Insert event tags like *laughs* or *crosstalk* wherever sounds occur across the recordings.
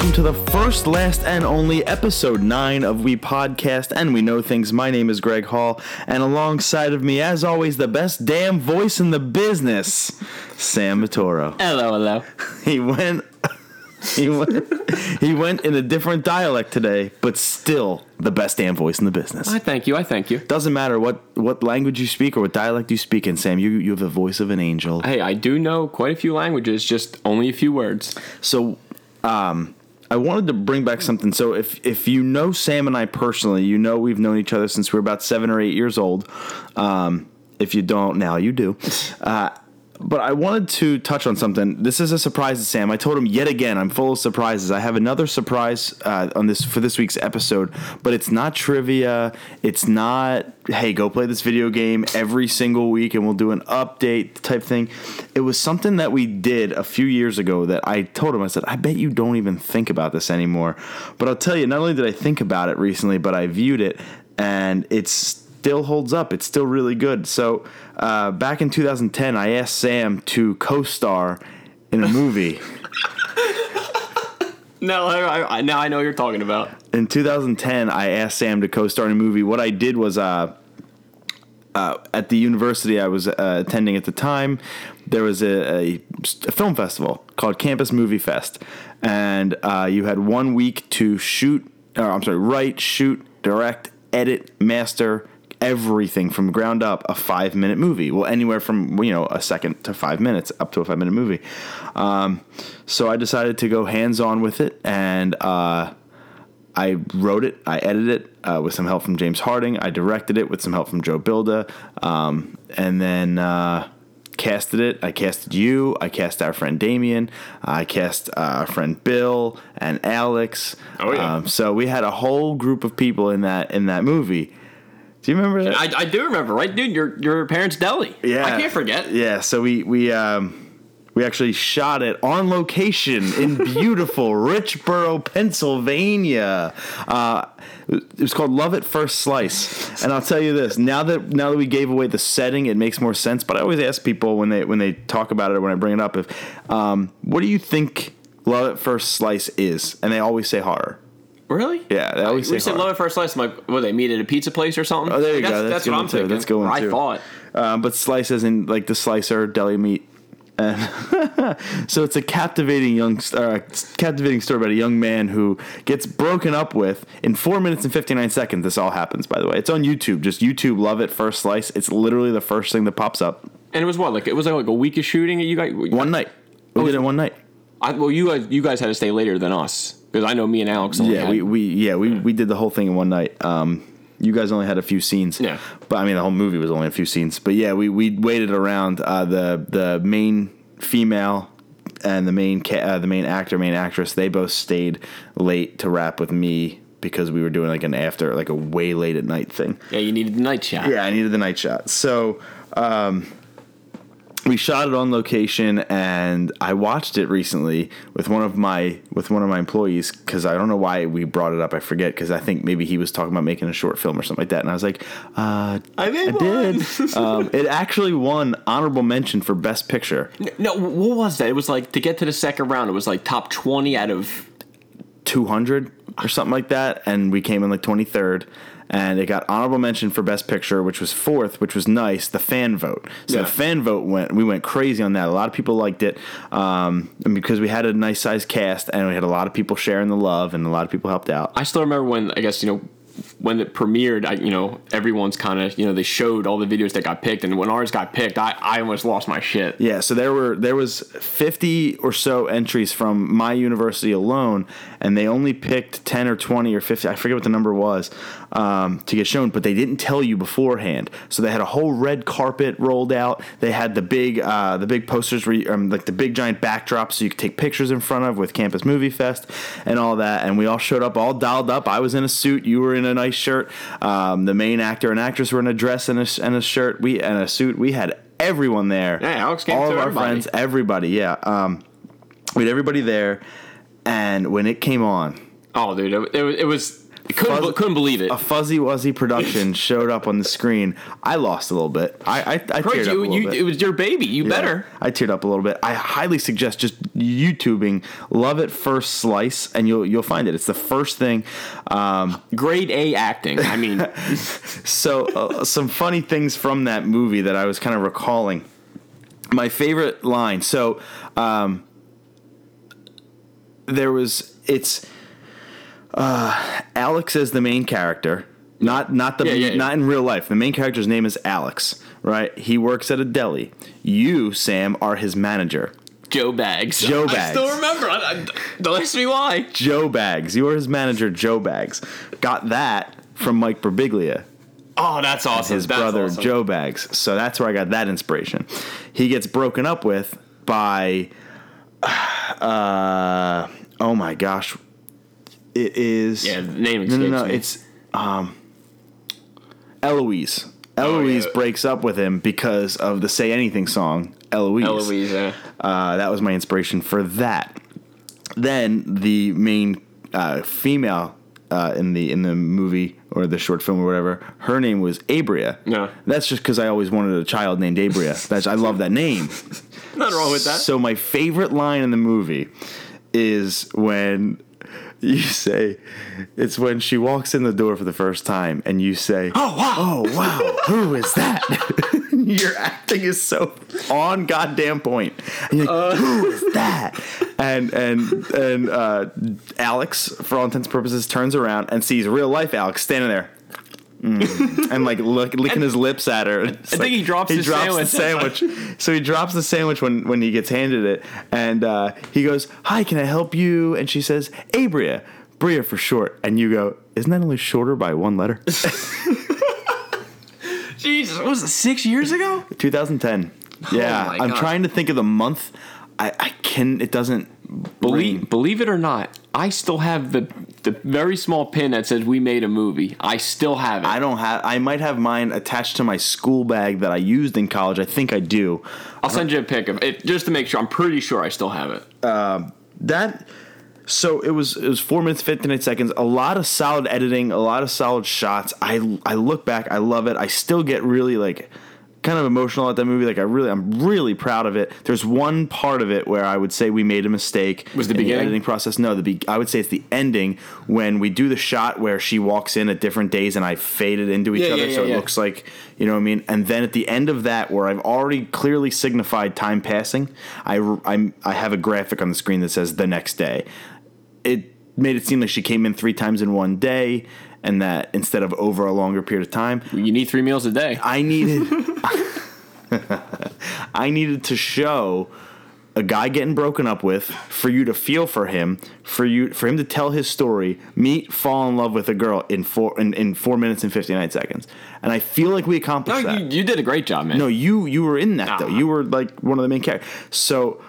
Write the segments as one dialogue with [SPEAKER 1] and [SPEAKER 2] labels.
[SPEAKER 1] welcome to the first, last, and only episode 9 of We Podcast and We Know Things. My name is Greg Hall, and alongside of me, as always, the best damn voice in the business, Sam Matoro.
[SPEAKER 2] Hello, hello. *laughs*
[SPEAKER 1] He went. He went, he went in a different dialect today, but still the best damn voice in the business.
[SPEAKER 2] I thank you. I thank you.
[SPEAKER 1] Doesn't matter what, what language you speak or what dialect you speak in, Sam. You you have the voice of an angel.
[SPEAKER 2] Hey, I do know quite a few languages, just only a few words.
[SPEAKER 1] So, um, I wanted to bring back something. So, if if you know Sam and I personally, you know we've known each other since we were about seven or eight years old. Um, if you don't now, you do. Uh, but I wanted to touch on something. This is a surprise to Sam. I told him yet again. I'm full of surprises. I have another surprise uh, on this for this week's episode, but it's not trivia. It's not hey, go play this video game every single week and we'll do an update type thing. It was something that we did a few years ago that I told him. I said, I bet you don't even think about this anymore. But I'll tell you, not only did I think about it recently, but I viewed it and it still holds up. It's still really good. So uh, back in 2010, I asked Sam to co-star in a movie. *laughs*
[SPEAKER 2] No, I, I, now I know what you're talking about.
[SPEAKER 1] in 2010, I asked Sam to co-star in a movie. What I did was, uh, uh, at the university I was uh, attending at the time, there was a, a, a film festival called Campus Movie Fest, and uh, you had one week to shoot. Or, I'm sorry, write, shoot, direct, edit, master everything from ground up a five minute movie well anywhere from you know a second to five minutes up to a five minute movie um, so i decided to go hands on with it and uh, I wrote it, I edited it uh, with some help from James Harding. I directed it with some help from Joe Bilda, um, and then uh, casted it. I casted you. I cast our friend Damien. I cast uh, our friend Bill and Alex.
[SPEAKER 2] Oh, yeah.
[SPEAKER 1] Um, so we had a whole group of people in that in that movie. Do you remember that?
[SPEAKER 2] I, I do remember, right, dude? Your your parents' deli.
[SPEAKER 1] Yeah,
[SPEAKER 2] I can't forget.
[SPEAKER 1] Yeah, so we we um, we actually shot it on location in *laughs* beautiful Richboro, Pennsylvania. Uh, it was called Love at First Slice, and I'll tell you this: now that now that we gave away the setting, it makes more sense. But I always ask people when they when they talk about it or when I bring it up, if um, what do you think Love at First Slice is? And they always say horror.
[SPEAKER 2] Really?
[SPEAKER 1] Yeah, they always
[SPEAKER 2] we
[SPEAKER 1] say
[SPEAKER 2] said love at first slice. I'm like, what? They meet at a pizza place or something?
[SPEAKER 1] Oh, there you
[SPEAKER 2] Like,
[SPEAKER 1] go.
[SPEAKER 2] That's,
[SPEAKER 1] That's
[SPEAKER 2] that's what I'm
[SPEAKER 1] too.
[SPEAKER 2] thinking.
[SPEAKER 1] That's going
[SPEAKER 2] I
[SPEAKER 1] too.
[SPEAKER 2] thought.
[SPEAKER 1] Uh, but slice in like the slicer deli meat. And *laughs* so it's a captivating young, uh, captivating story about a young man who gets broken up with in four minutes and fifty nine seconds. This all happens, by the way. It's on YouTube. Just YouTube, love it. First slice. It's literally the first thing that pops up.
[SPEAKER 2] And it was what? Like it was like a week of shooting. You guys.
[SPEAKER 1] One night. We did it one night.
[SPEAKER 2] I, well, you guys, you guys had to stay later than us because I know me and Alex. Only
[SPEAKER 1] Yeah,
[SPEAKER 2] had-
[SPEAKER 1] we, we yeah we, we did the whole thing in one night. Um, you guys only had a few scenes.
[SPEAKER 2] Yeah.
[SPEAKER 1] but I mean the whole movie was only a few scenes. But yeah, we we waited around. Uh, the the main female and the main ca- uh, the main actor, main actress, they both stayed late to wrap with me because we were doing like an after like a way late at night thing.
[SPEAKER 2] yeah, you needed the night shot.
[SPEAKER 1] Yeah, I needed the night shot. So um, we shot it on location, and I watched it recently with one of my with one of my employees because I don't know why we brought it up. I forget because I think maybe he was talking about making a short film or something like that, and I was like, uh,
[SPEAKER 2] I made
[SPEAKER 1] I did. um, it actually won honorable mention for best picture.
[SPEAKER 2] No, what was that? It was like to get to the second round. It was like top twenty out of
[SPEAKER 1] 200 or something like that, and we came in like 23rd. And it got honorable mention for best picture, which was fourth, which was nice. The fan vote, so
[SPEAKER 2] Yeah.
[SPEAKER 1] the fan vote went. We went crazy on that. A lot of people liked it, um, because we had a nice sized cast, and we had a lot of people sharing the love, and a lot of people helped out.
[SPEAKER 2] I still remember when I guess you know when it premiered. I, you know everyone's kind of you know they showed all the videos that got picked, and when ours got picked, I, I almost lost my shit.
[SPEAKER 1] Yeah, so there were there was 50 or so entries from my university alone, and they only picked 10 or 20 or 50. I forget what the number was um, to get shown, but they didn't tell you beforehand. So they had a whole red carpet rolled out. They had the big uh, the big posters, you, um, like the big giant backdrops, so you could take pictures in front of with Campus Movie Fest and all that. And we all showed up all dialed up. I was in a suit. You were in a nice shirt. Um, the main actor and actress were in a dress and a, and a shirt. We and a suit. We had everyone there.
[SPEAKER 2] Yeah, Alex came
[SPEAKER 1] all of our
[SPEAKER 2] everybody.
[SPEAKER 1] friends, everybody. Yeah, um, we had everybody there, and when it came on,
[SPEAKER 2] Oh, dude, it, it, it was couldn't,
[SPEAKER 1] Fuzz-
[SPEAKER 2] couldn't believe it.
[SPEAKER 1] a fuzzy wuzzy production *laughs* showed up on the screen. I lost a little bit. I I, I teared
[SPEAKER 2] Right,
[SPEAKER 1] up a
[SPEAKER 2] you,
[SPEAKER 1] little
[SPEAKER 2] you,
[SPEAKER 1] bit.
[SPEAKER 2] it was your baby. You
[SPEAKER 1] Yeah,
[SPEAKER 2] better.
[SPEAKER 1] I teared up a little bit. I highly suggest just YouTubing "Love at First Slice" and you'll you'll find it. It's the first thing. Um,
[SPEAKER 2] Grade A acting. I mean, *laughs*
[SPEAKER 1] so uh, some funny things from that movie that I was kind of recalling. My favorite line. So um, there was it's uh, Alex is the main character. Not not the
[SPEAKER 2] Yeah, yeah, yeah.
[SPEAKER 1] not in real life. The main character's name is Alex, right? He works at a deli. You, Sam, are his manager.
[SPEAKER 2] Joe Bags.
[SPEAKER 1] Joe
[SPEAKER 2] I
[SPEAKER 1] Bags.
[SPEAKER 2] still remember. I, I, don't ask me why.
[SPEAKER 1] Joe Bags. You are his manager, Joe Bags. Got that from Mike Birbiglia,
[SPEAKER 2] Oh, that's awesome.
[SPEAKER 1] his
[SPEAKER 2] That's
[SPEAKER 1] brother
[SPEAKER 2] awesome.
[SPEAKER 1] Joe Bags. So that's where I got that inspiration. He gets broken up with by *sighs* uh oh my gosh. It is
[SPEAKER 2] Yeah, the name
[SPEAKER 1] No,
[SPEAKER 2] escapes
[SPEAKER 1] no, no,
[SPEAKER 2] me.
[SPEAKER 1] it's um Eloise. Eloise
[SPEAKER 2] Oh, yeah.
[SPEAKER 1] breaks up with him because of the Say Anything song, Eloise.
[SPEAKER 2] Eloise. Yeah.
[SPEAKER 1] Uh, that was my inspiration for that. Then the main uh, female uh, in the in the movie or the short film or whatever, her name was Abria.
[SPEAKER 2] Yeah.
[SPEAKER 1] that's just because I always wanted a child named Abria. *laughs* That's I love that name.
[SPEAKER 2] Nothing wrong with that.
[SPEAKER 1] So my favorite line in the movie is when you say it's when she walks in the door for the first time and you say, "Oh wow, oh wow, who is that?" *laughs* Your acting is so on goddamn point. Like, "Who is that?" And and and uh, Alex, for all intents and purposes, turns around and sees real life Alex standing there. Mm. and like look, licking his lips at her. I
[SPEAKER 2] think he drops
[SPEAKER 1] he
[SPEAKER 2] his
[SPEAKER 1] drops the
[SPEAKER 2] sandwich.
[SPEAKER 1] sandwich. so he drops the sandwich when, when he gets handed it, and uh, he goes, "Hi, can I help you?" And she says, "Abria, Bria for short." And you go, "Isn't that only shorter by one letter?" *laughs* *laughs*
[SPEAKER 2] Jesus, what was it six years ago?
[SPEAKER 1] 2010. Yeah,
[SPEAKER 2] my
[SPEAKER 1] I'm trying to think of the month. I, I can. It doesn't.
[SPEAKER 2] Believe
[SPEAKER 1] ring.
[SPEAKER 2] believe it or not, I still have the the very small pin that says we made a movie. I still have it.
[SPEAKER 1] I don't have. I might have mine attached to my school bag that I used in college. I think I do.
[SPEAKER 2] I'll send you a pic of it just to make sure. I'm pretty sure I still have it.
[SPEAKER 1] Um, that so it was it was four minutes fifty nine seconds. A lot of solid editing, a lot of solid shots. I I look back, I love it. I still get really like kind of emotional at that movie. Like I really, I'm really proud of it. There's one part of it where I would say we made a mistake.
[SPEAKER 2] Was the
[SPEAKER 1] in
[SPEAKER 2] beginning?
[SPEAKER 1] editing process? No, the be- I would say it's the ending when we do the shot where she walks in at different days and I faded into each
[SPEAKER 2] Yeah,
[SPEAKER 1] other,
[SPEAKER 2] yeah,
[SPEAKER 1] so
[SPEAKER 2] yeah,
[SPEAKER 1] it looks like you know what I mean. And then at the end of that, where I've already clearly signified time passing, I I'm, I have a graphic on the screen that says the next day. It made it seem like she came in three times in one day, and that instead of over a longer period of time,
[SPEAKER 2] You need three meals a day.
[SPEAKER 1] I needed *laughs* *laughs* I needed to show a guy getting broken up with for you to feel for him for you for him to tell his story meet fall in love with a girl in four in, in four minutes and 59 seconds and i feel like we accomplished
[SPEAKER 2] you,
[SPEAKER 1] that
[SPEAKER 2] you did a great job, man.
[SPEAKER 1] no you you were in that though you were like one of the main characters so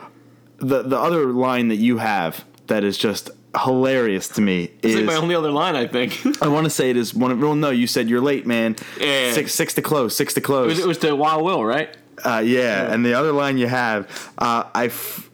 [SPEAKER 1] the the other line that you have that is just hilarious to me
[SPEAKER 2] it's
[SPEAKER 1] is
[SPEAKER 2] like my only other line. I think
[SPEAKER 1] I want to say it is one of well no you said you're late man
[SPEAKER 2] Yeah.
[SPEAKER 1] six six to close six to close
[SPEAKER 2] was, it was to Wild Will, right?
[SPEAKER 1] uh, yeah, and the other line you have, uh, I, f-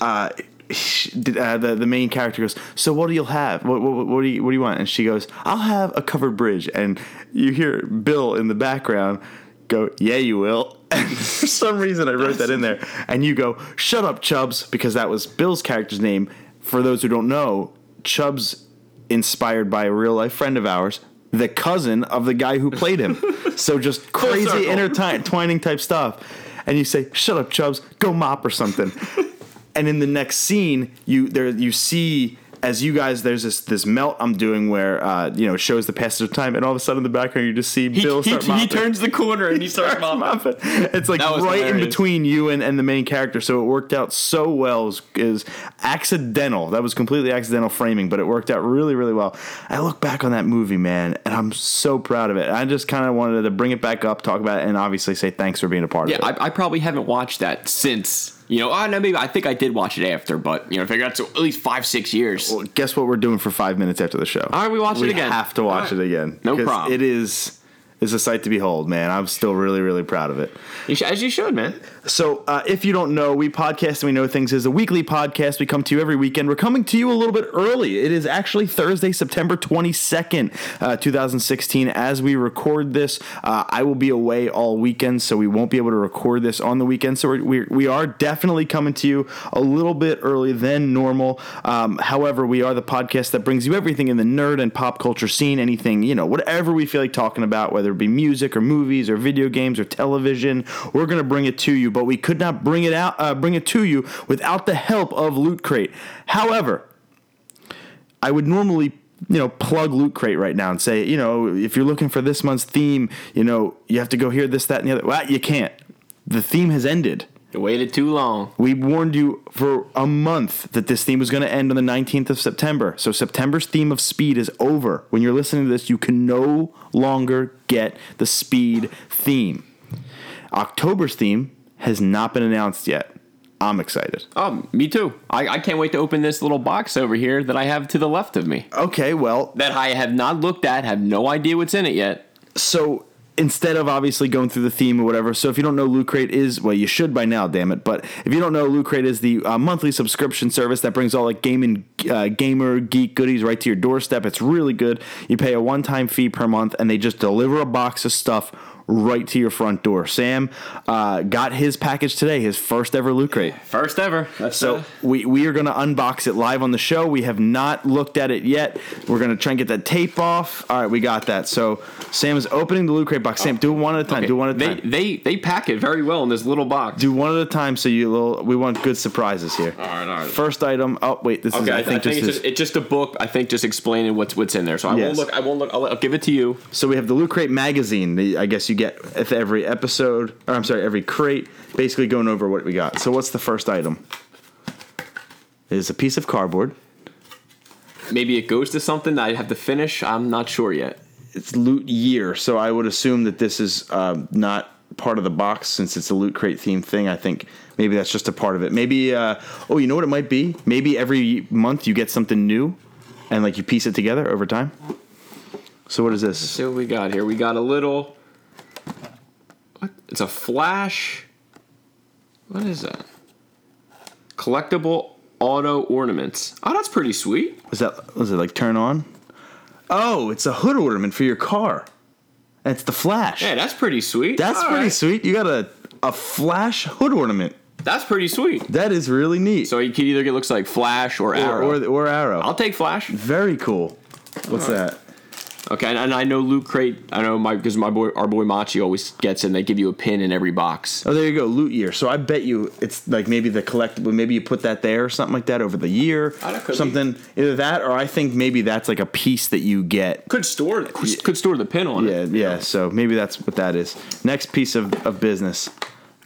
[SPEAKER 1] uh, sh- did- uh, the the main character goes, "So what do you have? What, what what do you what do you want?" And she goes, "I'll have a covered bridge." And you hear Bill in the background go, "Yeah, you will." *laughs* And for some reason, I wrote that in there, and you go, "Shut up, Chubs," because that was Bill's character's name. For those who don't know, Chubbs inspired by a real life friend of ours. The cousin of the guy who played him. *laughs* So just crazy intertwining type stuff. And you say, "Shut up, Chubbs, go mop or something." *laughs* and in the next scene, you there you see as you guys there's this this melt I'm doing where uh, you know it shows the passage of time, and all of a sudden in the background you just see
[SPEAKER 2] He,
[SPEAKER 1] Bill
[SPEAKER 2] he,
[SPEAKER 1] start
[SPEAKER 2] he turns the corner and he *laughs* starts mopping.
[SPEAKER 1] Mopping. It's like right in between you and, and the main character, so it worked out so well. It was, accidental. That was completely accidental framing, but it worked out really, really well. I look back on that movie, man, and I'm so proud of it. I just kind of wanted to bring it back up, talk about it, and obviously say thanks for being a part
[SPEAKER 2] Yeah,
[SPEAKER 1] of it.
[SPEAKER 2] I, I probably haven't watched that since. You know, oh no, maybe I think I did watch it after, but you know, I figure that's at least five, six years.
[SPEAKER 1] Well, guess what we're doing for five minutes after the show?
[SPEAKER 2] All right, we watch it
[SPEAKER 1] we
[SPEAKER 2] again.
[SPEAKER 1] have to watch
[SPEAKER 2] All
[SPEAKER 1] it again.
[SPEAKER 2] No problem.
[SPEAKER 1] It is. Is a sight to behold, man. I'm still really, really proud of it.
[SPEAKER 2] You sh- As you should, man.
[SPEAKER 1] So, uh, if you don't know, we podcast and we know things is a weekly podcast. We come to you every weekend. We're coming to you a little bit early. It is actually Thursday, September 22nd, uh, 2016. As we record this, uh, I will be away all weekend, so we won't be able to record this on the weekend. So, we're, we're, we are definitely coming to you a little bit early than normal. Um, however, we are the podcast that brings you everything in the nerd and pop culture scene, anything, you know, whatever we feel like talking about, whether it be music or movies or video games or television, we're going to bring it to you. But we could not bring it out, uh, bring it to you without the help of Loot Crate. However, I would normally you know plug loot crate right now and say you know if you're looking for this month's theme you know you have to go here, this that and the other well you can't the theme has ended
[SPEAKER 2] You waited too long.
[SPEAKER 1] we warned you for a month that this theme was going to end on the 19th of September. So September's theme of speed is over. When you're listening to this, you can no longer get the speed theme. October's theme has not been announced yet. I'm excited.
[SPEAKER 2] Oh, me too. I, I can't wait to open this little box over here that I have to the left of me.
[SPEAKER 1] Okay, well,
[SPEAKER 2] That I have not looked at, have no idea what's in it yet.
[SPEAKER 1] so instead of obviously going through the theme or whatever, so if you don't know, Loot Crate is well, you should by now, damn it. But if you don't know, Loot Crate is the uh, monthly subscription service that brings all like gaming, uh, gamer, geek goodies right to your doorstep. It's really good. You pay a one-time fee per month, and they just deliver a box of stuff right to your front door. Sam uh, got his package today, his first ever Loot Crate.
[SPEAKER 2] First ever. That's
[SPEAKER 1] So we, we are going to unbox it live on the show. We have not looked at it yet. We're going to try and get that tape off. All right, we got that. So Sam is opening the loot crate box. Sam, do it one at a time.
[SPEAKER 2] okay.
[SPEAKER 1] Do one at a
[SPEAKER 2] they,
[SPEAKER 1] time.
[SPEAKER 2] they they pack it very well in this little box.
[SPEAKER 1] Do one at a time. So you little. We want good surprises here.
[SPEAKER 2] all right, all right.
[SPEAKER 1] First item. Oh wait, this is
[SPEAKER 2] Okay,
[SPEAKER 1] I think, just
[SPEAKER 2] it's just, it's just a book. I think just explaining what's what's in there. So I
[SPEAKER 1] Yes.
[SPEAKER 2] won't look. I won't look. I'll, I'll give it to you.
[SPEAKER 1] So we have the Loot Crate magazine. The, I guess you get at every episode, or I'm sorry, every crate, basically going over what we got. So what's the first item? It is a piece of cardboard.
[SPEAKER 2] Maybe it goes to something that I have to finish. I'm not sure yet.
[SPEAKER 1] it's loot year, so I would assume that this is um, not part of the box since it's a loot crate themed thing. I think maybe that's just a part of it. Maybe uh, oh, you know what it might be? Maybe every month you get something new, and like you piece it together over time. So what is this?
[SPEAKER 2] See what we got here. We got a little. What? It's a flash. What is that? Collectible auto ornaments. Oh, that's pretty sweet.
[SPEAKER 1] Is that was it like turn on? Oh, it's a hood ornament for your car. That's the flash.
[SPEAKER 2] Yeah, that's pretty sweet.
[SPEAKER 1] That's
[SPEAKER 2] All
[SPEAKER 1] pretty
[SPEAKER 2] right.
[SPEAKER 1] sweet. You got a a flash hood ornament.
[SPEAKER 2] That's pretty sweet.
[SPEAKER 1] That is really neat.
[SPEAKER 2] So you can either get looks like Flash or
[SPEAKER 1] or,
[SPEAKER 2] Arrow.
[SPEAKER 1] or, or arrow.
[SPEAKER 2] I'll take Flash.
[SPEAKER 1] Very cool. What's that?
[SPEAKER 2] Okay, and, and I know Loot Crate. I know my because my boy, our boy Machi always gets it. and They give you a pin in every box.
[SPEAKER 1] Oh, there you go, loot year. So I bet you it's like maybe the collectible. Maybe you put that there or something like that over the year.
[SPEAKER 2] That could be.
[SPEAKER 1] something either that or I think maybe that's like a piece that you get.
[SPEAKER 2] Could store could, could store the pin on
[SPEAKER 1] Yeah,
[SPEAKER 2] it.
[SPEAKER 1] yeah. So maybe that's what that is. Next piece of, of business.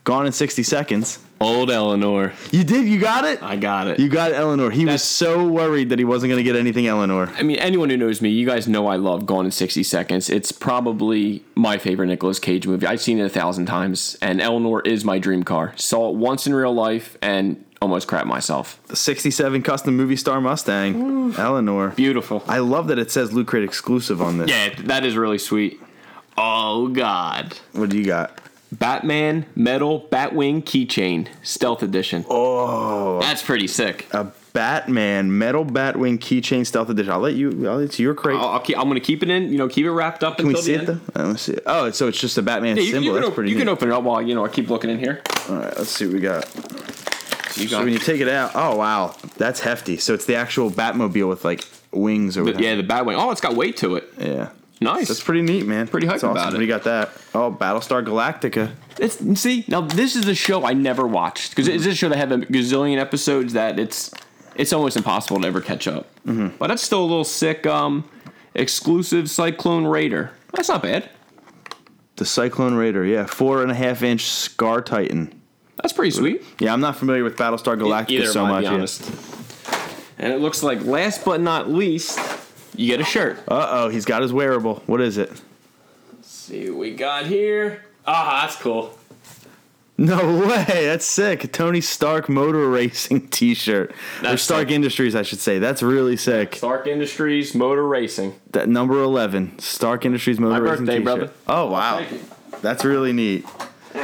[SPEAKER 1] Gone in sixty seconds.
[SPEAKER 2] Old Eleanor.
[SPEAKER 1] You did. You got it.
[SPEAKER 2] I got it.
[SPEAKER 1] You got Eleanor. He was so worried that he wasn't going to get anything Eleanor.
[SPEAKER 2] I mean, anyone who knows me, you guys know I love Gone in 60 Seconds. It's probably my favorite Nicolas Cage movie. I've seen it a thousand times, and Eleanor is my dream car. Saw it once in real life and almost crap myself.
[SPEAKER 1] The '67 custom movie star Mustang. Eleanor.
[SPEAKER 2] Beautiful.
[SPEAKER 1] I love that it says Loot Crate exclusive on this.
[SPEAKER 2] Yeah, that is really sweet. Oh, God.
[SPEAKER 1] What do you got?
[SPEAKER 2] Batman Metal Batwing Keychain Stealth Edition.
[SPEAKER 1] Oh,
[SPEAKER 2] That's pretty sick.
[SPEAKER 1] a Batman metal Batwing keychain stealth edition. I'll let you. I'll, it's your crate.
[SPEAKER 2] I'll, I'll keep, I'm going to keep it in, you know, keep it wrapped up
[SPEAKER 1] Can we
[SPEAKER 2] until
[SPEAKER 1] see
[SPEAKER 2] the
[SPEAKER 1] it
[SPEAKER 2] end.
[SPEAKER 1] though? Oh, let me see it. Oh, so it's just a Batman
[SPEAKER 2] Yeah, you,
[SPEAKER 1] symbol.
[SPEAKER 2] you, can,
[SPEAKER 1] That's pretty
[SPEAKER 2] you can open it up while, you know, I keep looking in here.
[SPEAKER 1] All right, let's see what we got.
[SPEAKER 2] So you
[SPEAKER 1] So when you take it out, oh wow, that's hefty. So it's the actual Batmobile with like wings or
[SPEAKER 2] the, yeah, the Batwing. Oh, it's got weight to it.
[SPEAKER 1] yeah.
[SPEAKER 2] Nice.
[SPEAKER 1] That's pretty neat, man.
[SPEAKER 2] Pretty hyped
[SPEAKER 1] That's awesome.
[SPEAKER 2] about it.
[SPEAKER 1] We got that. Oh, Battlestar Galactica.
[SPEAKER 2] It's, see, now this is a show I never watched because it's a show that have a gazillion episodes that it's it's almost impossible to ever catch up. Mm-hmm. But that's still a little sick. Um, exclusive Cyclone Raider. That's not bad.
[SPEAKER 1] The Cyclone Raider. Yeah, four and a half inch Scar Titan.
[SPEAKER 2] That's pretty sweet.
[SPEAKER 1] Yeah, I'm not familiar with Battlestar Galactica
[SPEAKER 2] Either,
[SPEAKER 1] so much.
[SPEAKER 2] honest. And it looks like last but not least, you get a shirt.
[SPEAKER 1] Uh oh, he's got his wearable. What is it?
[SPEAKER 2] see what we got here. Ah, that's cool.
[SPEAKER 1] No way. That's sick. Tony Stark Motor Racing *laughs* T-shirt. or Stark
[SPEAKER 2] sick.
[SPEAKER 1] Industries, I should say. That's really sick.
[SPEAKER 2] Stark Industries Motor Racing.
[SPEAKER 1] That number eleven, Stark Industries Motor
[SPEAKER 2] My
[SPEAKER 1] Racing
[SPEAKER 2] birthday,
[SPEAKER 1] T-shirt.
[SPEAKER 2] brother.
[SPEAKER 1] Oh wow, that's really neat.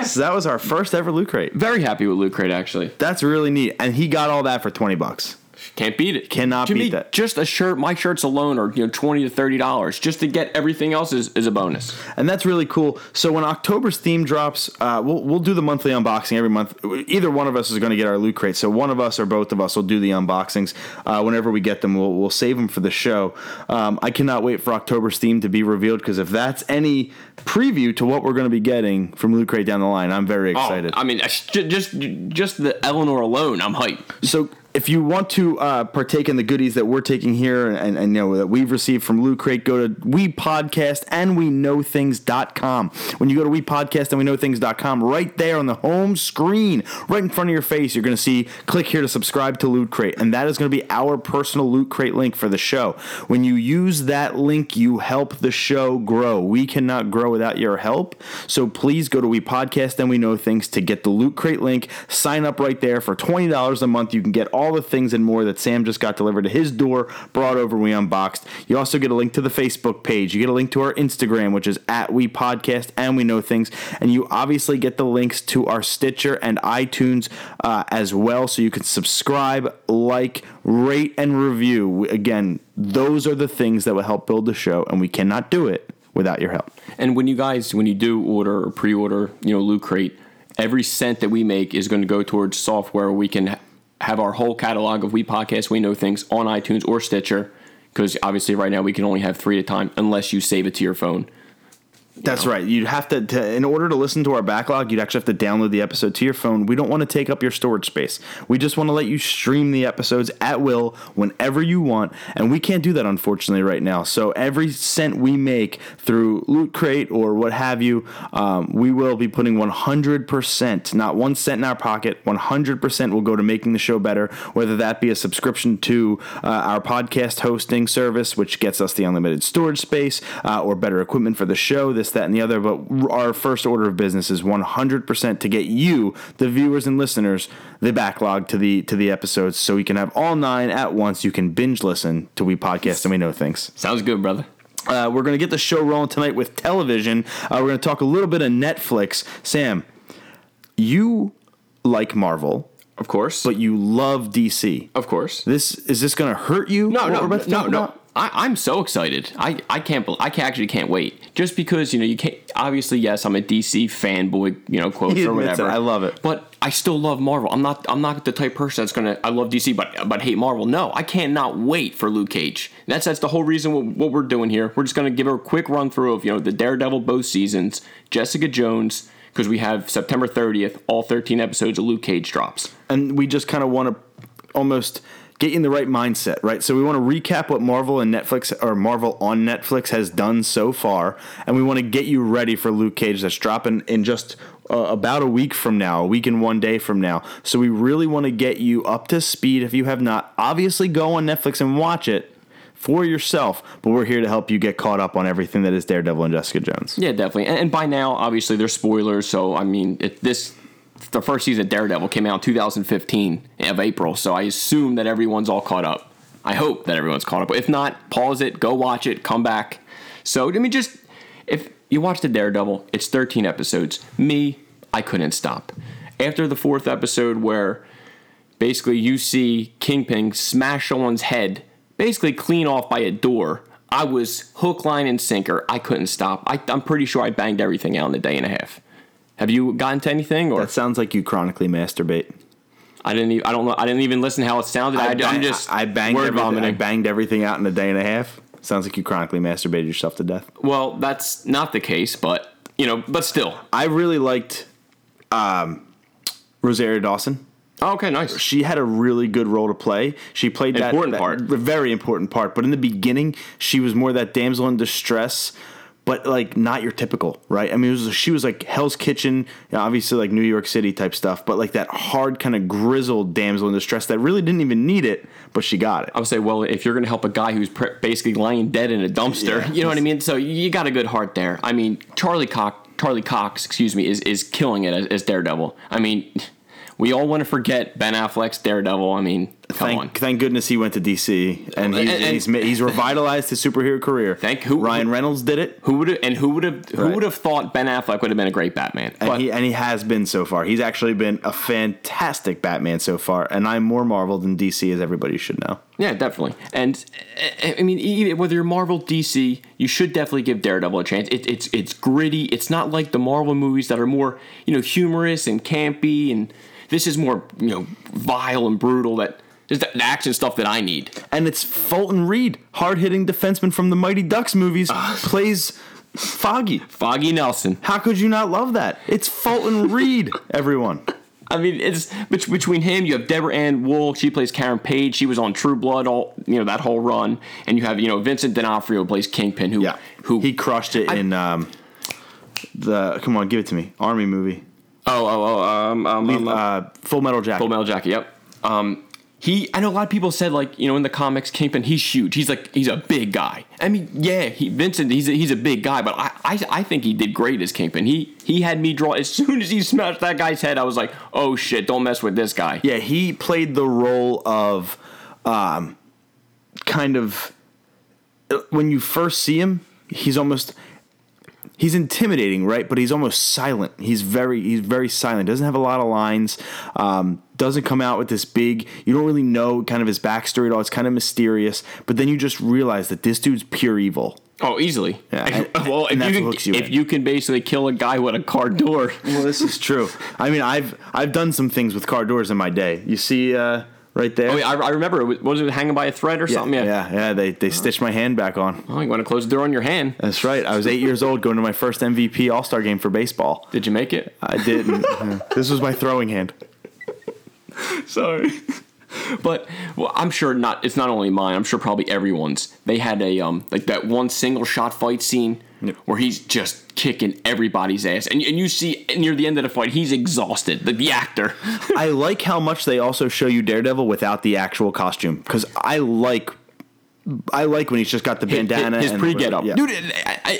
[SPEAKER 1] So that was our first ever loot crate.
[SPEAKER 2] Very happy with Loot Crate actually.
[SPEAKER 1] That's really neat, and he got all that for twenty bucks.
[SPEAKER 2] Can't beat it.
[SPEAKER 1] Cannot
[SPEAKER 2] to
[SPEAKER 1] beat
[SPEAKER 2] me,
[SPEAKER 1] that.
[SPEAKER 2] Just a shirt, my shirts alone are you know twenty to thirty dollars. Just to get everything else is, is a bonus.
[SPEAKER 1] and that's really cool. So when October's theme drops, uh, we'll we'll do the monthly unboxing every month. Either one of us is going to get our loot crate. So one of us or both of us will do the unboxings uh, whenever we get them. We'll we'll save them for the show. Um, I cannot wait for October's theme to be revealed because if that's any preview to what we're going to be getting from loot crate down the line, I'm very excited.
[SPEAKER 2] Oh, I mean, just just just the Eleanor alone, I'm hyped.
[SPEAKER 1] So if you want to uh, partake in the goodies that we're taking here and, and you know that we've received from Loot Crate, go to We Podcast and We Know Things.com. When you go to We Podcast and We Know Things.com, right there on the home screen, right in front of your face, you're going to see click here to subscribe to Loot Crate. And that is going to be our personal Loot Crate link for the show. When you use that link, you help the show grow. We cannot grow without your help. So please go to We Podcast and We Know Things to get the Loot Crate link. Sign up right there for $20 a month. You can get all the things and more that Sam just got delivered to his door, brought over, we unboxed. You also get a link to the Facebook page. You get a link to our Instagram, which is at We Podcast and We Know Things. And you obviously get the links to our Stitcher and iTunes uh, as well. So you can subscribe, like, rate, and review. Again, those are the things that will help build the show, and we cannot do it without your help.
[SPEAKER 2] And when you guys, when you do order or pre-order, you know, Loot Crate, every cent that we make is going to go towards software. We can have our whole catalog of We Podcast, We Know Things on iTunes or Stitcher. Because obviously, right now we can only have three at a time unless you save it to your phone.
[SPEAKER 1] That's right. You'd have to, to, in order to listen to our backlog, you'd actually have to download the episode to your phone. We don't want to take up your storage space. We just want to let you stream the episodes at will whenever you want, and we can't do that unfortunately right now. So every cent we make through Loot Crate or what have you, um, we will be putting 100%, not one cent in our pocket, 100% will go to making the show better. Whether that be a subscription to uh, our podcast hosting service, which gets us the unlimited storage space, uh, or better equipment for the show. This, that, and the other. But our first order of business is 100% to get you, the viewers and listeners, the backlog to the to the episodes, so we can have all nine at once. You can binge listen to we podcast and we know things.
[SPEAKER 2] Sounds good, brother.
[SPEAKER 1] Uh, we're going to get the show rolling tonight with television. Uh, we're going to talk a little bit of Netflix. Sam, you like Marvel,
[SPEAKER 2] Of course.
[SPEAKER 1] but you love DC.
[SPEAKER 2] of course.
[SPEAKER 1] This is this going to hurt you?
[SPEAKER 2] No, no,
[SPEAKER 1] to
[SPEAKER 2] no, no. I, I'm so excited. I, I can't. I can actually can't wait. Just because you know you can't. Obviously, yes, I'm a DC fanboy. You know, quotes *laughs* or whatever.
[SPEAKER 1] it. I love it.
[SPEAKER 2] But I still love Marvel. I'm not. I'm not the type of person that's gonna. I love DC, but but hate Marvel. No, I cannot wait for Luke Cage. That's that's the whole reason what, what we're doing here. We're just gonna give her a quick run through of you know the Daredevil both seasons, Jessica Jones. Because we have September 30th, all 13 episodes of Luke Cage drops.
[SPEAKER 1] and we just kind of want to almost get you in the right mindset, right? So we want to recap what Marvel and Netflix or Marvel on Netflix has done so far, and we want to get you ready for Luke Cage that's dropping in just uh, about a week from now, a week and one day from now. So we really want to get you up to speed if you have not. Obviously, go on Netflix and watch it for yourself, but we're here to help you get caught up on everything that is Daredevil and Jessica Jones.
[SPEAKER 2] Yeah, definitely. And, and by now, obviously, there's spoilers. So I mean, it, this the first season of Daredevil came out in 2015 of April. So I assume that everyone's all caught up. I hope that everyone's caught up. If not, pause it, go watch it, come back. So I mean, just if you watch the Daredevil, it's 13 episodes. Me, I couldn't stop. After the fourth episode, where basically you see Kingpin smash someone's head, basically clean off by a door. I was hook, line, and sinker. I couldn't stop. I, I'm pretty sure I banged everything out in a day and a half. Have you gotten to anything, or
[SPEAKER 1] That sounds like you chronically masturbate.
[SPEAKER 2] I didn't? Even, I don't know. I didn't even listen to how it sounded. I, am just
[SPEAKER 1] I banged
[SPEAKER 2] word
[SPEAKER 1] everything, I banged everything out in a day and a half. Sounds like you chronically masturbated yourself to death.
[SPEAKER 2] well, that's not the case, but you know, but still.
[SPEAKER 1] I really liked um, Rosario Dawson.
[SPEAKER 2] Oh, okay, nice.
[SPEAKER 1] She had a really good role to play. She played that
[SPEAKER 2] Important part.
[SPEAKER 1] very important part. But in the beginning, she was more that damsel in distress, but like not your typical, right? I mean, it was she was like Hell's Kitchen, obviously like New York City type stuff, but like that hard kind of grizzled damsel in distress that really didn't even need it, but she got it.
[SPEAKER 2] I would say, well, if you're going to help a guy who's pre- basically lying dead in a dumpster,
[SPEAKER 1] Yeah.
[SPEAKER 2] you know what I mean? So you got a good heart there. I mean, Charlie Cox Charlie Cox, excuse me, is is killing it as, as Daredevil. I mean, we all want to forget Ben Affleck's Daredevil. I mean, come
[SPEAKER 1] Thank,
[SPEAKER 2] on.
[SPEAKER 1] thank goodness he went to DC and he's,
[SPEAKER 2] And- and-
[SPEAKER 1] he's he's revitalized his superhero career.
[SPEAKER 2] Thank- who-
[SPEAKER 1] Ryan Reynolds did it,
[SPEAKER 2] Who would and who would have who
[SPEAKER 1] Right.
[SPEAKER 2] would have thought Ben Affleck would have been a great Batman?
[SPEAKER 1] and
[SPEAKER 2] But
[SPEAKER 1] he and he has been so far. He's actually been a fantastic Batman so far, and I'm more Marvel than DC, as everybody should know.
[SPEAKER 2] yeah, definitely. And uh, I mean, whether you're Marvel, DC, you should definitely give Daredevil a chance. It, it's it's gritty. It's not like the Marvel movies that are more you know humorous and campy, and this is more you know vile and brutal. That is the action stuff that I need.
[SPEAKER 1] And it's Fulton Reed, hard hitting defenseman from the Mighty Ducks movies,
[SPEAKER 2] Ah.
[SPEAKER 1] plays Foggy.
[SPEAKER 2] Foggy Nelson.
[SPEAKER 1] How could you not love that? It's Fulton Reed, everyone.
[SPEAKER 2] I mean, it's between him. You have Deborah Ann Wool. She plays Karen Page. She was on True Blood all you know that whole run. And you have you know Vincent D'Onofrio plays Kingpin, who
[SPEAKER 1] Yeah,
[SPEAKER 2] who
[SPEAKER 1] he crushed it in um, the. Come on, give it to me. Army movie.
[SPEAKER 2] Oh oh oh um, um, um,
[SPEAKER 1] Uh, Full Metal Jacket.
[SPEAKER 2] Full Metal Jacket. Yep. Um, he. I know a lot of people said like you know in the comics Kingpin he's huge. He's like he's a big guy. I mean yeah, he Vincent he's a, he's a big guy, but I, I I think he did great as Kingpin. He he had me draw as *laughs* soon as he smashed that guy's head. I was like oh shit, don't mess with this guy.
[SPEAKER 1] Yeah, he played the role of um, kind of when you first see him, he's almost he's intimidating, right? But he's almost silent. He's very he's very silent. Doesn't have a lot of lines. Um, doesn't come out with this big. You don't really know kind of his backstory at all. It's kind of mysterious. But then you just realize that this dude's pure evil.
[SPEAKER 2] Oh, easily.
[SPEAKER 1] Yeah, and-
[SPEAKER 2] well,
[SPEAKER 1] and
[SPEAKER 2] if
[SPEAKER 1] that's
[SPEAKER 2] you,
[SPEAKER 1] what hooks
[SPEAKER 2] can,
[SPEAKER 1] you
[SPEAKER 2] if
[SPEAKER 1] in.
[SPEAKER 2] you can basically kill a guy with a car door,
[SPEAKER 1] Well, this is true. I mean, I've I've done some things with car doors in my day. You see, uh, right there.
[SPEAKER 2] oh, yeah, I, I remember it was, was it hanging by a thread or
[SPEAKER 1] yeah,
[SPEAKER 2] something? Yeah.
[SPEAKER 1] yeah, yeah. They they stitched my hand back on.
[SPEAKER 2] Oh, you want to close the door on your hand?
[SPEAKER 1] That's right. I was eight years old going to my first MVP All Star game for baseball.
[SPEAKER 2] Did you make it?
[SPEAKER 1] I didn't. *laughs* this was my throwing hand. *laughs*
[SPEAKER 2] Sorry. *laughs* But well, I'm sure not. It's not only mine. I'm sure probably everyone's. They had a um like that one single shot fight scene where he's just kicking everybody's ass, and, and you see near the end of the fight he's exhausted. The, the actor. *laughs*
[SPEAKER 1] I like how much they also show you Daredevil without the actual costume because I like. I like when he's just got the bandana.
[SPEAKER 2] his
[SPEAKER 1] and
[SPEAKER 2] pre get up,
[SPEAKER 1] Yeah.
[SPEAKER 2] dude. It,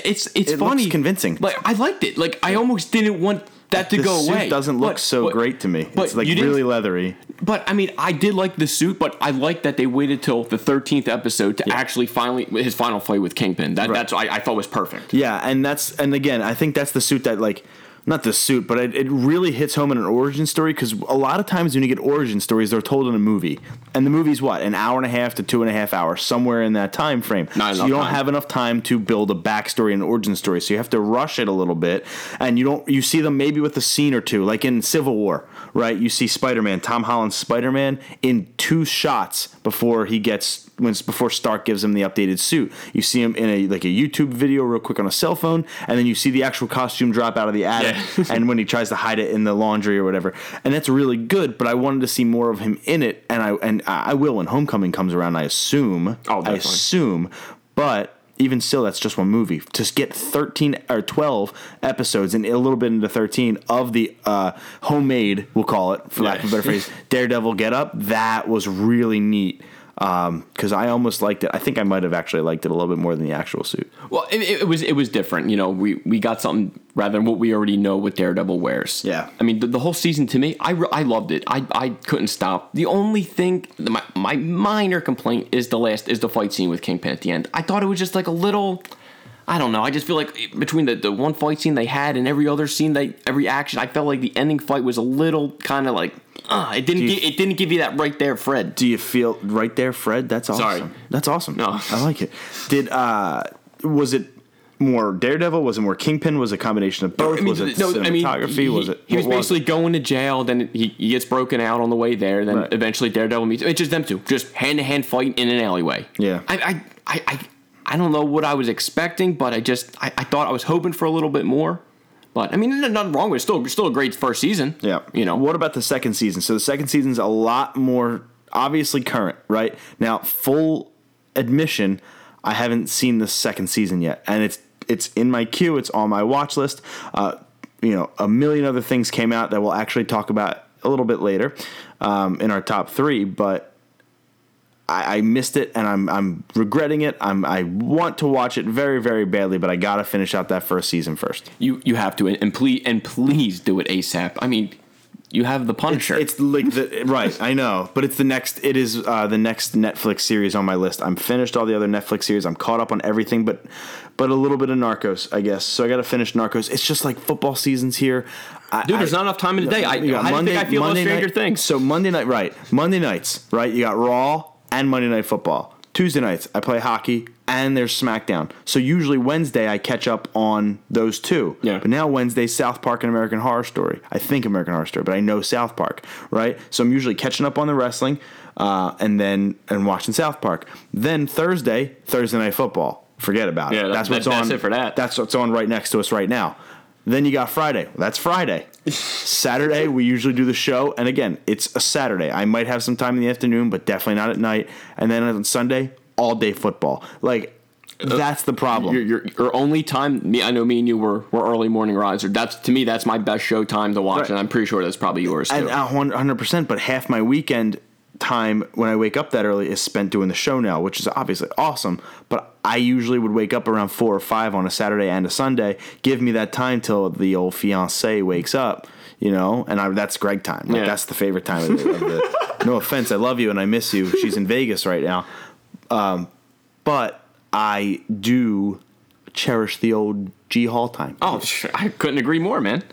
[SPEAKER 2] it's it's
[SPEAKER 1] It
[SPEAKER 2] funny,
[SPEAKER 1] convincing.
[SPEAKER 2] Like I liked it. Like I almost didn't want that to
[SPEAKER 1] the
[SPEAKER 2] go
[SPEAKER 1] suit
[SPEAKER 2] away.
[SPEAKER 1] doesn't look
[SPEAKER 2] But-
[SPEAKER 1] so
[SPEAKER 2] but-
[SPEAKER 1] great to me.
[SPEAKER 2] but
[SPEAKER 1] It's like really leathery.
[SPEAKER 2] But I mean, I did like the suit, but I like that they waited till the thirteenth episode to actually finally his final fight with Kingpin. That that's I, I thought was perfect.
[SPEAKER 1] Yeah, and that's and again, I think that's the suit that like not the suit, but it, it really hits home in an origin story because a lot of times when you get origin stories, they're told in a movie, and the movie's what an hour and a half to two and a half hours, somewhere in that time frame.
[SPEAKER 2] Not
[SPEAKER 1] so you don't
[SPEAKER 2] time.
[SPEAKER 1] have enough time to build a backstory and origin story, so you have to rush it a little bit, and you don't you see them maybe with a scene or two, like in Civil War, right? You see Spider Man, Tom Holland's Spider Man, in two shots before he gets when before Stark gives him the updated suit. You see him in a like a YouTube video real quick on a cell phone, and then you see the actual costume drop out of the attic,
[SPEAKER 2] Yeah. *laughs*
[SPEAKER 1] and when he tries to hide it in the laundry or whatever, and that's really good. But I wanted to see more of him in it, and I and I will when Homecoming comes around. I assume.
[SPEAKER 2] Oh,
[SPEAKER 1] I assume, but. Even still, that's just one movie. To get thirteen or twelve episodes and a little bit into thirteen of the uh, homemade, we'll call it for lack of a better phrase, Daredevil get up. That was really neat Um, because I almost liked it. I think I might have actually liked it a little bit more than the actual suit.
[SPEAKER 2] Well, it, it was it was different. You know, we we got something rather than what we already know what Daredevil wears.
[SPEAKER 1] Yeah.
[SPEAKER 2] I mean, the, the whole season to me, I, I loved it. I, I couldn't stop. The only thing, my my minor complaint is the last is the fight scene with Kingpin at the end. I thought it was just like a little. I don't know. I just feel like between the, the one fight scene they had and every other scene they every action, I felt like the ending fight was a little kind of like, uh, it didn't
[SPEAKER 1] you-
[SPEAKER 2] gi- it didn't give you that right there, Fred.
[SPEAKER 1] Do you feel right there, Fred? That's awesome.
[SPEAKER 2] Sorry.
[SPEAKER 1] That's awesome.
[SPEAKER 2] No.
[SPEAKER 1] I like it. Did uh was it more Daredevil? Was it more Kingpin? Was it a combination of both? I mean, was it cinematography?
[SPEAKER 2] he,
[SPEAKER 1] was it?
[SPEAKER 2] He was basically going to jail. Then he, he gets broken out on the way there. Then
[SPEAKER 1] Right.
[SPEAKER 2] eventually Daredevil meets. It's just them two, just hand to hand fight in an alleyway.
[SPEAKER 1] Yeah.
[SPEAKER 2] I, I, I, I, don't know what I was expecting, but I just I, I thought I was hoping for a little bit more. But I mean, nothing wrong with it. Still, still a great first season.
[SPEAKER 1] Yeah.
[SPEAKER 2] You know.
[SPEAKER 1] What about the second season? So the second season's a lot more obviously current, right? Now, full admission, I haven't seen the second season yet, and it's it's in my queue. It's on my watch list. Uh, you know, a million other things came out that we'll actually talk about a little bit later um, in our top three, but. I, I missed it and I'm I'm regretting it. I'm I want to watch it very very badly, but I gotta finish out that first season first.
[SPEAKER 2] You you have to and please and please do it ASAP. I mean, you have the Punisher.
[SPEAKER 1] It's like the right, I know, but it's the next. It is uh, the next Netflix series on my list. I'm finished all the other Netflix series. I'm caught up on everything, but but a little bit of Narcos, I guess. So I got to finish Narcos. It's just like football seasons here. I,
[SPEAKER 2] Dude, there's
[SPEAKER 1] I-
[SPEAKER 2] not enough time in the day. I,
[SPEAKER 1] you got
[SPEAKER 2] I think I feel about Stranger
[SPEAKER 1] night,
[SPEAKER 2] Things.
[SPEAKER 1] So Monday night, right? Monday nights, right? You got Raw and Monday Night Football. Tuesday nights, I play hockey and there's SmackDown. So usually Wednesday, I catch up on those two.
[SPEAKER 2] Yeah.
[SPEAKER 1] But now Wednesday, South Park and American Horror Story. I think American Horror Story, but I know South Park, right? So I'm usually catching up on the wrestling, uh, and then and watching South Park. Then Thursday, Thursday Night Football. Forget about
[SPEAKER 2] Yeah,
[SPEAKER 1] it.
[SPEAKER 2] that-
[SPEAKER 1] That's what's
[SPEAKER 2] that-
[SPEAKER 1] on.
[SPEAKER 2] that's it for that.
[SPEAKER 1] That's what's on right next to us right now. Then you got Friday. That's Friday. *laughs* Saturday, we usually do the show. And again, it's a Saturday. I might have some time in the afternoon, but definitely not at night. And then on Sunday, all day football. Like, that's the problem.
[SPEAKER 2] your, your, your only time. Me, I know me and you were, were early morning riser. That's to me. That's my best show time to watch,
[SPEAKER 1] Right.
[SPEAKER 2] and I'm pretty sure that's probably yours too.
[SPEAKER 1] and uh, 100%, but half my weekend time when I wake up that early is spent doing the show now, which is obviously awesome. But I usually would wake up around four or five on a Saturday and a Sunday. Give me that time till the old fiance wakes up, you know, and I, that's Greg time. Like,
[SPEAKER 2] Yeah.
[SPEAKER 1] That's the favorite time of the, of the. *laughs* No offense, I love you and I miss you. She's in Vegas right now, um, but I do cherish the old G Hall time.
[SPEAKER 2] Oh, sure. I couldn't agree more, man.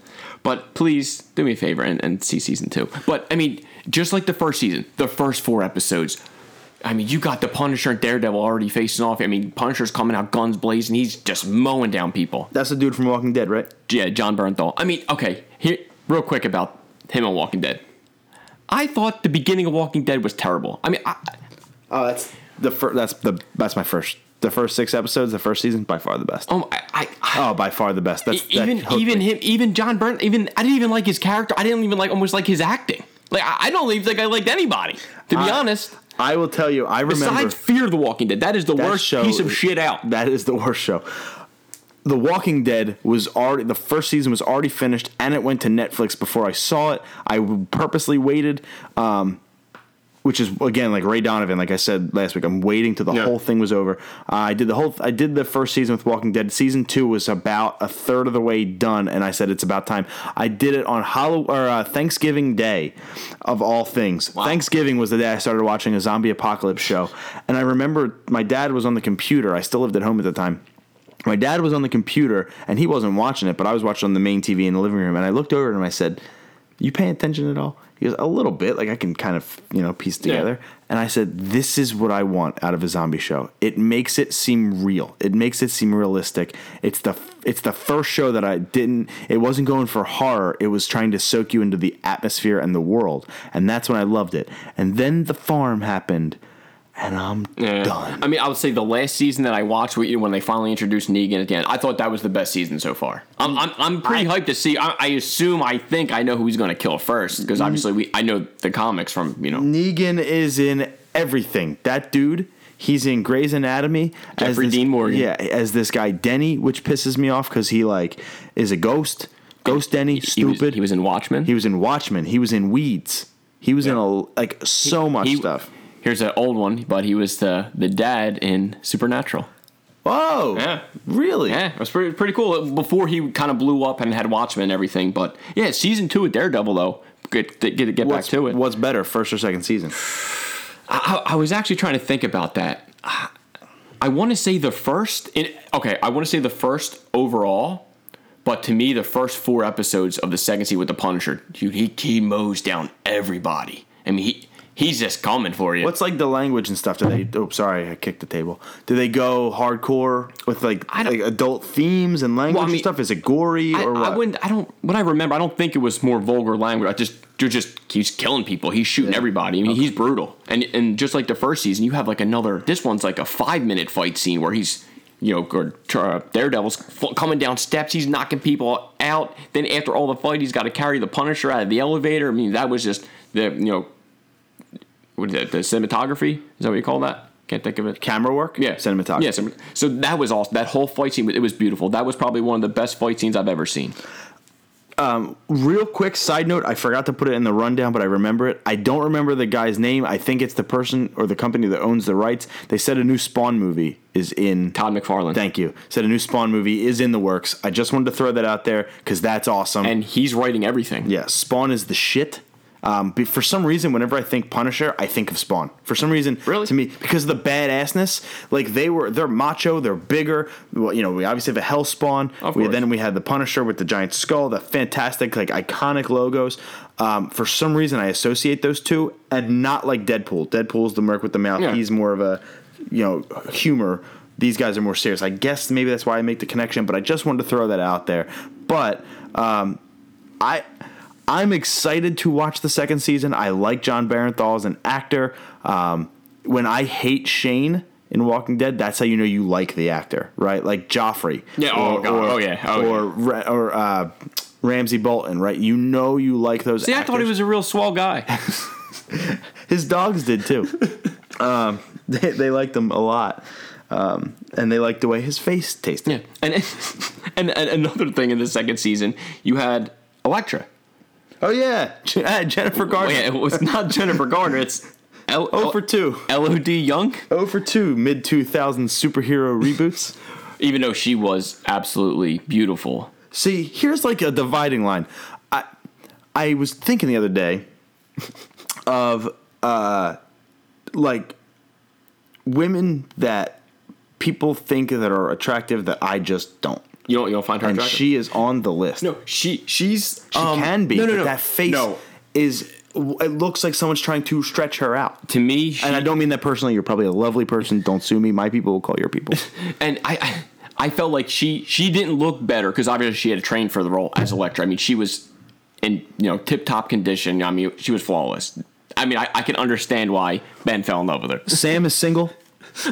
[SPEAKER 2] But please do me a favor and, and see season two. But I mean, just like the first season, the first four episodes. I mean, you got the Punisher and Daredevil already facing off. I mean, Punisher's coming out guns blazing. He's just mowing down people.
[SPEAKER 1] That's the dude from Walking Dead, right?
[SPEAKER 2] Yeah, Jon Bernthal. I mean, okay, here, real quick about him on Walking Dead. I thought the beginning of Walking Dead was terrible. I mean, I,
[SPEAKER 1] Oh, that's the first. That's the that's my first. The first six episodes, the first season, by far the best.
[SPEAKER 2] um, I, I,
[SPEAKER 1] Oh, by far the best. That's
[SPEAKER 2] even
[SPEAKER 1] hooked
[SPEAKER 2] even
[SPEAKER 1] me.
[SPEAKER 2] him, even John Burn, even I didn't even like his character. I didn't even like almost like his acting. Like I, don't even think I liked anybody. To be
[SPEAKER 1] I-
[SPEAKER 2] honest,
[SPEAKER 1] I will tell you. I remember
[SPEAKER 2] besides Fear the Walking Dead, that is the
[SPEAKER 1] that
[SPEAKER 2] worst
[SPEAKER 1] show-
[SPEAKER 2] piece of shit out.
[SPEAKER 1] That is the worst show. The Walking Dead was already the first season was already finished, and it went to Netflix before I saw it. I purposely waited, um, which is again like Ray Donovan. Like I said last week, I'm waiting till the
[SPEAKER 2] Yeah.
[SPEAKER 1] whole thing was over. Uh, I did the whole. I did the first season with Walking Dead. Season two was about a third of the way done, and I said it's about time. I did it on Halloween or uh, Thanksgiving Day, of all things. Thanksgiving was the day I started watching a zombie apocalypse show, and I remember my dad was on the computer. I still lived at home at the time. My dad was on the computer and he wasn't watching it, but I was watching on the main TV in the living room. And I looked over at him and I said, You paying attention at all? He goes, A little bit. Like I can kind of, you know, piece together. And I said, This is what I want out of a zombie show. It makes it seem real. It makes it seem realistic. It's the it's the first show that I didn't it wasn't going for horror. It was trying to soak you into the atmosphere and the world. And that's when I loved it. And then the farm happened and I'm done.
[SPEAKER 2] I mean, I would say the last season that I watched, when when they finally introduced Negan end, I thought that was the best season so far. I'm, I'm, I'm pretty hyped to see. I, I assume, I think, I know who he's going to kill first because obviously we, I know the comics from you know.
[SPEAKER 1] Negan is in everything. That dude, he's in Grey's Anatomy. as
[SPEAKER 2] Jeffrey
[SPEAKER 1] this-
[SPEAKER 2] Dean Morgan.
[SPEAKER 1] Yeah, as this guy Denny, which pisses me off because he like is a ghost. Ghost Denny,
[SPEAKER 2] He
[SPEAKER 1] stupid.
[SPEAKER 2] he was in Watchmen.
[SPEAKER 1] He was in Watchmen. He was in Weeds. He was in a like so much
[SPEAKER 2] He-
[SPEAKER 1] stuff.
[SPEAKER 2] Here's an old one, but he was the the dad in Supernatural.
[SPEAKER 1] Whoa!
[SPEAKER 2] Yeah.
[SPEAKER 1] really?
[SPEAKER 2] Yeah, it was pretty pretty cool. Before he kind of blew up and had Watchmen and everything, but yeah, season two of Daredevil though. Get get, get back
[SPEAKER 1] What's,
[SPEAKER 2] to it.
[SPEAKER 1] what's better, first or second season?
[SPEAKER 2] I, I was actually trying to think about that. I want to say the first. In, okay, I want to say the first overall, but to me, the first four episodes of the second season with the Punisher, dude, he, he mows down everybody. I mean, he he's just coming for you.
[SPEAKER 1] What's like the language and stuff? Do they? Oh, sorry, I kicked the table. Do they go hardcore with like, like adult themes and language
[SPEAKER 2] Well, I
[SPEAKER 1] and stuff? Is it gory
[SPEAKER 2] I,
[SPEAKER 1] or what?
[SPEAKER 2] I wouldn't. I don't. What I remember, I don't think it was more vulgar language. I just, you're just, he's killing people. He's shooting everybody. I mean, he's brutal. And and just like the first season, you have like another. This one's like a five minute fight scene where he's, you know, or, uh, Daredevil's f- coming down steps. He's knocking people out. Then after all the fight, he's got to carry the Punisher out of the elevator. I mean, that was just the, you know, what is that? The cinematography? Is that what you call that? Can't think of it.
[SPEAKER 1] Camera work?
[SPEAKER 2] Yeah,
[SPEAKER 1] cinematography.
[SPEAKER 2] Yeah, so that was awesome. That whole fight scene, it was beautiful. That was probably one of the best fight scenes I've ever seen.
[SPEAKER 1] um, real quick side note, I forgot to put it in the rundown, but I remember it. I don't remember the guy's name. I think it's the person or the company that owns the rights. They said a new Spawn movie is in.
[SPEAKER 2] Todd McFarlane.
[SPEAKER 1] Thank you. Said a new Spawn movie is in the works. I just wanted to throw that out there because that's awesome.
[SPEAKER 2] and he's writing everything.
[SPEAKER 1] Yeah, Spawn is the shit. Um, but for some reason, whenever I think Punisher, I think of Spawn. For some reason,
[SPEAKER 2] Really?
[SPEAKER 1] to me, because of the badassness, like they were, they're macho, they're bigger. Well, you know, we obviously have a Hell Spawn.
[SPEAKER 2] Of
[SPEAKER 1] we,
[SPEAKER 2] course.
[SPEAKER 1] then we had the Punisher with the giant skull, the fantastic, like iconic logos. Um, for some reason, I associate those two, and not like Deadpool. Deadpool's the merc with the mouth.
[SPEAKER 2] Yeah.
[SPEAKER 1] He's more of a, you know, humor. These guys are more serious. I guess maybe that's why I make the connection. But I just wanted to throw that out there. But um, I I'm excited to watch the second season. I like Jon Bernthal as an actor. Um, when I hate Shane in Walking Dead, that's how you know you like the actor, right? Like Joffrey.
[SPEAKER 2] Yeah, oh, God. Oh, yeah. Oh,
[SPEAKER 1] or Ra- or uh, Ramsey Bolton, right? You know you like those. Actors.
[SPEAKER 2] See, I thought he was a real swell guy. *laughs*
[SPEAKER 1] His dogs did too. um, they, they liked him a lot, um, and they liked the way his face tasted.
[SPEAKER 2] yeah. And, *laughs* and and another thing in the second season, you had Elektra.
[SPEAKER 1] Oh yeah, uh, Jennifer
[SPEAKER 2] Oh,
[SPEAKER 1] Garner.
[SPEAKER 2] yeah, it was not Jennifer Garner. It's L-
[SPEAKER 1] Oh for two.
[SPEAKER 2] Elodie Yung.
[SPEAKER 1] O for two. Mid two thousand superhero reboots.
[SPEAKER 2] Even though she was absolutely beautiful.
[SPEAKER 1] See, here's like a dividing line. I I was thinking the other day of uh like women that people think that are attractive that I just don't.
[SPEAKER 2] You don't you don't find her
[SPEAKER 1] And
[SPEAKER 2] attractive?
[SPEAKER 1] she is on the list.
[SPEAKER 2] no, she she's
[SPEAKER 1] she
[SPEAKER 2] um,
[SPEAKER 1] can be.
[SPEAKER 2] No, no,
[SPEAKER 1] but
[SPEAKER 2] no.
[SPEAKER 1] That face
[SPEAKER 2] No.
[SPEAKER 1] is it looks like someone's trying to stretch her out.
[SPEAKER 2] To me, she,
[SPEAKER 1] And I don't mean that personally. You're probably a lovely person. Don't sue me. My people will call your people. *laughs*
[SPEAKER 2] and I, I I felt like she she didn't look better because obviously she had trained for the role as Elektra. I mean, she was in you know tip top condition. I mean, she was flawless. I mean, I, I can understand why Ben fell in love with her.
[SPEAKER 1] Sam is single. *laughs*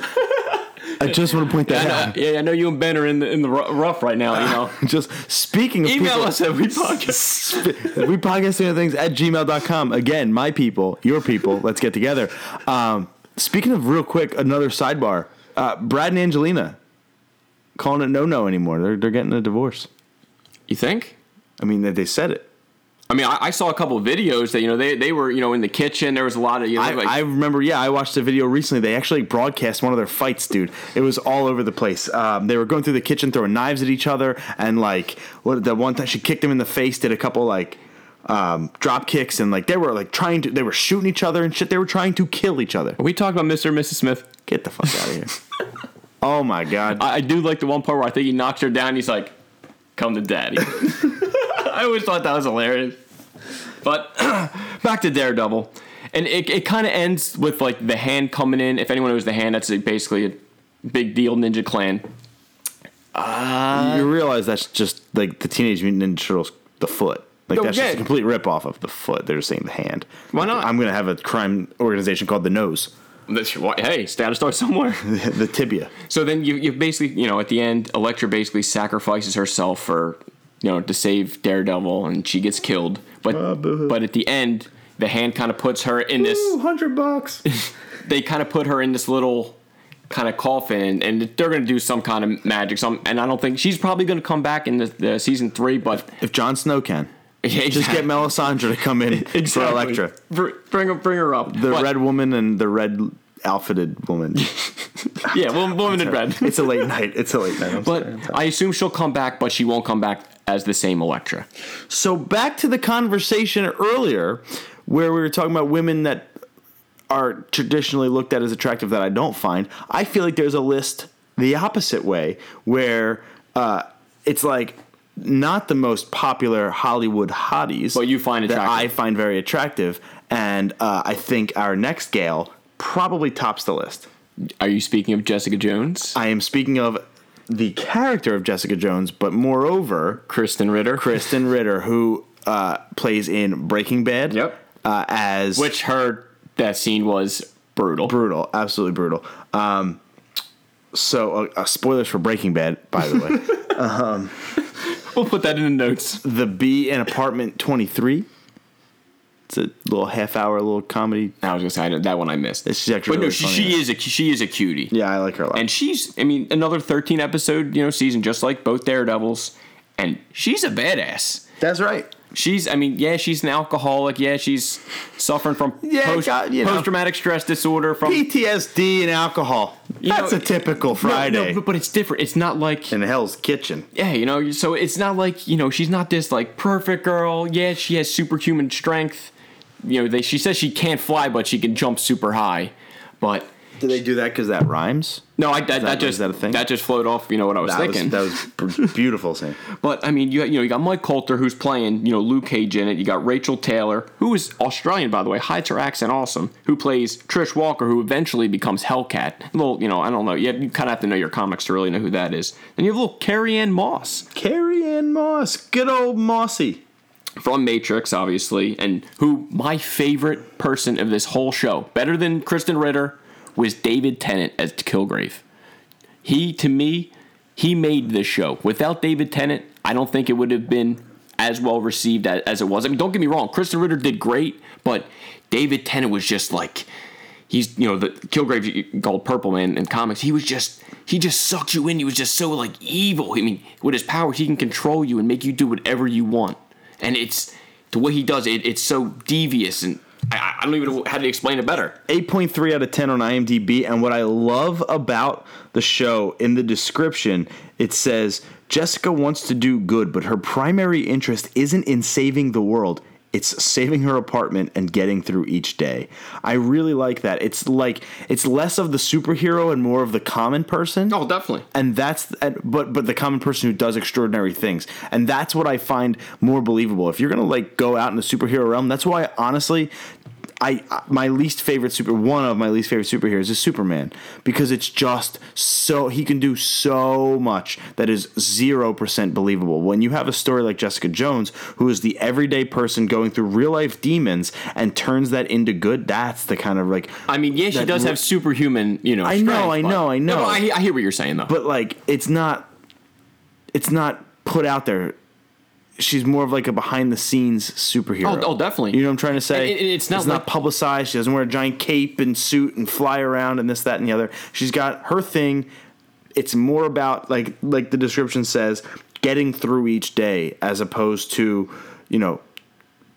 [SPEAKER 1] I just want to point that
[SPEAKER 2] I
[SPEAKER 1] out.
[SPEAKER 2] know, yeah, I know you and Ben are in the in the rough right now. You know, *laughs*
[SPEAKER 1] Just speaking of
[SPEAKER 2] email
[SPEAKER 1] people,
[SPEAKER 2] us at we podcast.
[SPEAKER 1] we podcasting things at gmail.com. Again, my people, your people, let's get together. Um, speaking of real quick, another sidebar. Uh, Brad and Angelina calling it no no anymore. They're, they're getting a divorce.
[SPEAKER 2] You think?
[SPEAKER 1] I mean, they said it.
[SPEAKER 2] I mean, I, I saw a couple of videos that you know they, they were you know in the kitchen. There was a lot of you know
[SPEAKER 1] I,
[SPEAKER 2] like,
[SPEAKER 1] I remember, yeah, I watched a video recently. They actually broadcast one of their fights, dude. It was all over the place. Um, they were going through the kitchen, throwing knives at each other, and like, what the one time she kicked him in the face, did a couple like um, drop kicks, and like they were like trying to, they were shooting each other and shit. They were trying to kill each other.
[SPEAKER 2] Are we talking about Mr. and Mrs. Smith?
[SPEAKER 1] Get the fuck out of here. *laughs* oh my god.
[SPEAKER 2] I, I do like the one part where I think he knocks her down. He's like, "Come to daddy." *laughs* I always thought that was hilarious. But *clears throat* back to Daredevil, and it, it kind of ends with like the hand coming in. If anyone knows the hand, that's basically a big deal Ninja Clan.
[SPEAKER 1] you uh, realize that's just like the Teenage Mutant Ninja Turtles, the foot. Like
[SPEAKER 2] No,
[SPEAKER 1] that's
[SPEAKER 2] yeah.
[SPEAKER 1] just a complete rip off of the foot. They're just saying the hand.
[SPEAKER 2] Why not?
[SPEAKER 1] I'm gonna have a crime organization called the Nose,
[SPEAKER 2] That's- Hey, status start somewhere. *laughs*
[SPEAKER 1] the tibia.
[SPEAKER 2] So then you you basically you know at the end, Elektra basically sacrifices herself for you know to save Daredevil, and she gets killed. But
[SPEAKER 1] ah, boo-hoo.
[SPEAKER 2] but at the end, the hand kind of puts her in this.
[SPEAKER 1] hundred bucks. *laughs*
[SPEAKER 2] they kind of put her in this little kind of coffin and, and they're going to do some kind of magic some and i don't think she's probably going to come back in the, the season three but
[SPEAKER 1] If Jon Snow can, *laughs*
[SPEAKER 2] Yeah,
[SPEAKER 1] just get Melisandre to come in *laughs* for Elektra.
[SPEAKER 2] Br- bring her bring her up
[SPEAKER 1] The
[SPEAKER 2] But,
[SPEAKER 1] red woman and the red outfitted woman.
[SPEAKER 2] yeah woman, woman in red
[SPEAKER 1] it's a late night. It's a late night. I'm
[SPEAKER 2] but
[SPEAKER 1] sorry.
[SPEAKER 2] i assume she'll come back but she won't come back as the same elektra
[SPEAKER 1] So back to the conversation earlier, where we were talking about women that are traditionally looked at as attractive that I don't find. I feel like there's a list the opposite way, where uh, it's like not the most popular Hollywood hotties,
[SPEAKER 2] But you find
[SPEAKER 1] that. I find very attractive, and uh, I think our next gal probably tops the list.
[SPEAKER 2] are you speaking of jessica jones
[SPEAKER 1] I am speaking of the character of Jessica Jones, but moreover,
[SPEAKER 2] krysten ritter
[SPEAKER 1] Krysten Ritter, who uh, plays in Breaking Bad.
[SPEAKER 2] Yep.
[SPEAKER 1] Uh, as
[SPEAKER 2] which her that scene was brutal
[SPEAKER 1] brutal, absolutely brutal. Um, so, uh, uh, spoilers for Breaking Bad, by the way. *laughs*
[SPEAKER 2] we'll put that in the notes
[SPEAKER 1] the Bee in Apartment Twenty Three. It's a little half-hour, little comedy.
[SPEAKER 2] i was gonna say I know- that one i missed
[SPEAKER 1] It's actually
[SPEAKER 2] but no she, she is a she is a cutie
[SPEAKER 1] Yeah, I like her a lot.
[SPEAKER 2] and she's I mean another 13 episode you know season just like both Daredevils and she's a badass.
[SPEAKER 1] That's right.
[SPEAKER 2] She's, I mean, yeah, she's an alcoholic. Yeah, she's suffering from
[SPEAKER 1] Yeah,
[SPEAKER 2] post,
[SPEAKER 1] you know,
[SPEAKER 2] post-traumatic stress disorder. From
[SPEAKER 1] PTSD and alcohol. That's
[SPEAKER 2] know,
[SPEAKER 1] a typical Friday
[SPEAKER 2] no, but, but it's different. It's not like
[SPEAKER 1] in Hell's Kitchen.
[SPEAKER 2] yeah, you know. So it's not like you know she's not this like perfect girl. Yeah, she has superhuman strength. You know, they, she says she can't fly, but she can jump super high. But
[SPEAKER 1] do they do that because that rhymes?
[SPEAKER 2] no, I, that, that,
[SPEAKER 1] that-
[SPEAKER 2] just
[SPEAKER 1] that a thing?
[SPEAKER 2] that just flowed off. You know what I was
[SPEAKER 1] That was,
[SPEAKER 2] thinking.
[SPEAKER 1] that was *laughs* beautiful saying.
[SPEAKER 2] But I mean, you you know you got Mike Colter who's playing you know Luke Cage in it. You got Rachel Taylor who is Australian by the way, hides her accent awesome. Who plays Trish Walker, who eventually becomes Hellcat. A little you know I don't know. You, you kind of have to know your comics to really know who that is. Then you have little Carrie-Anne Moss
[SPEAKER 1] Carrie-Anne Moss. Good old Mossy.
[SPEAKER 2] From Matrix, obviously, and who my favorite person of this whole show, better than Krysten Ritter, was David Tennant as Kilgrave. He, to me, he made this show. Without David Tennant, I don't think it would have been as well received as, it was. I mean, don't get me wrong, Krysten Ritter did great, but David Tennant was just like he's you know the Kilgrave called Purple Man in comics. He was just he just sucked you in. He was just so like evil. I mean, with his powers, he can control you and make you do whatever you want. And it's the way he does it. It's so devious, and I, I don't even know how to explain it better.
[SPEAKER 1] 8.3 out of 10 on IMDb. And what I love about the show in the description, it says Jessica wants to do good, but her primary interest isn't in saving the world. It's saving her apartment and getting through each day. I really like that. It's like it's less of the superhero and more of the common person.
[SPEAKER 2] Oh, definitely.
[SPEAKER 1] and that's and- but but the common person who does extraordinary things and that's what i find more believable if you're gonna like go out in the superhero realm that's why honestly I my least favorite super one of my least favorite superheroes is Superman because it's just so he can do so much that is zero percent believable. When you have a story like Jessica Jones, who is the everyday person going through real life demons and turns that into good, that's the kind of like
[SPEAKER 2] I mean, yeah, she does
[SPEAKER 1] re-
[SPEAKER 2] have superhuman, you know.
[SPEAKER 1] I know, I know, I know.
[SPEAKER 2] No, I, I hear what you're saying though.
[SPEAKER 1] but like it's not it's not put out there she's more of like a behind the scenes superhero.
[SPEAKER 2] Oh, oh, definitely.
[SPEAKER 1] you know what i'm trying to say?
[SPEAKER 2] And- and it's not
[SPEAKER 1] it's
[SPEAKER 2] like-
[SPEAKER 1] not publicized. She doesn't wear a giant cape and suit and fly around and this that and the other. She's got her thing. It's more about like like the description says getting through each day as opposed to you know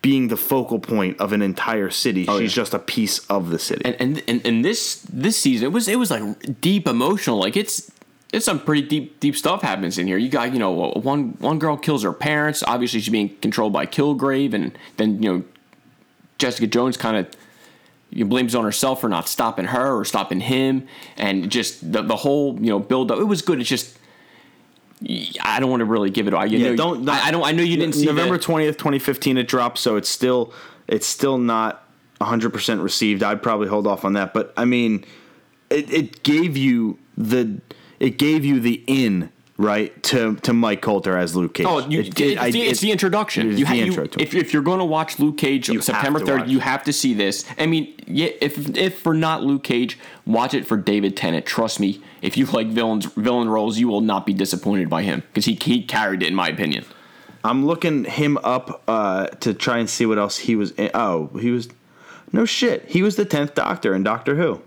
[SPEAKER 1] being the focal point of an entire city. Oh, she's
[SPEAKER 2] Oh, yeah.
[SPEAKER 1] just a piece of the city.
[SPEAKER 2] And and and, and this this season it was it was like deep emotional. Like it's it's some pretty deep deep stuff happens in here you got you know one one girl kills her parents obviously she's being controlled by kilgrave and then you know jessica jones kind of you blames on herself for not stopping her or stopping him and just the, the whole you know build up it was good it's just I don't want to really give it. I you
[SPEAKER 1] Yeah,
[SPEAKER 2] know,
[SPEAKER 1] don't.
[SPEAKER 2] I, I don't. I know you didn't see
[SPEAKER 1] November twentieth, twenty fifteen. It dropped, so it's still it's still not hundred percent received. I'd probably hold off on that, but I mean, it, it gave you the it gave you the in right to to Mike Colter as Luke Cage.
[SPEAKER 2] Oh, you,
[SPEAKER 1] It-
[SPEAKER 2] it's,
[SPEAKER 1] it- I-
[SPEAKER 2] the, it's the introduction.
[SPEAKER 1] it's
[SPEAKER 2] You
[SPEAKER 1] the
[SPEAKER 2] ha- you-
[SPEAKER 1] intro
[SPEAKER 2] if, if you're going to watch Luke Cage
[SPEAKER 1] have
[SPEAKER 2] September third,
[SPEAKER 1] watch
[SPEAKER 2] you have to see this. I mean, yeah, if if for not Luke Cage, watch it for David Tennant. Trust me, if you like villains villain roles, you will not be disappointed by him because he he carried it in my opinion.
[SPEAKER 1] I'm looking him up uh, to try and see what else he was. in. Oh, he was no shit. He was the tenth Doctor in Doctor Who.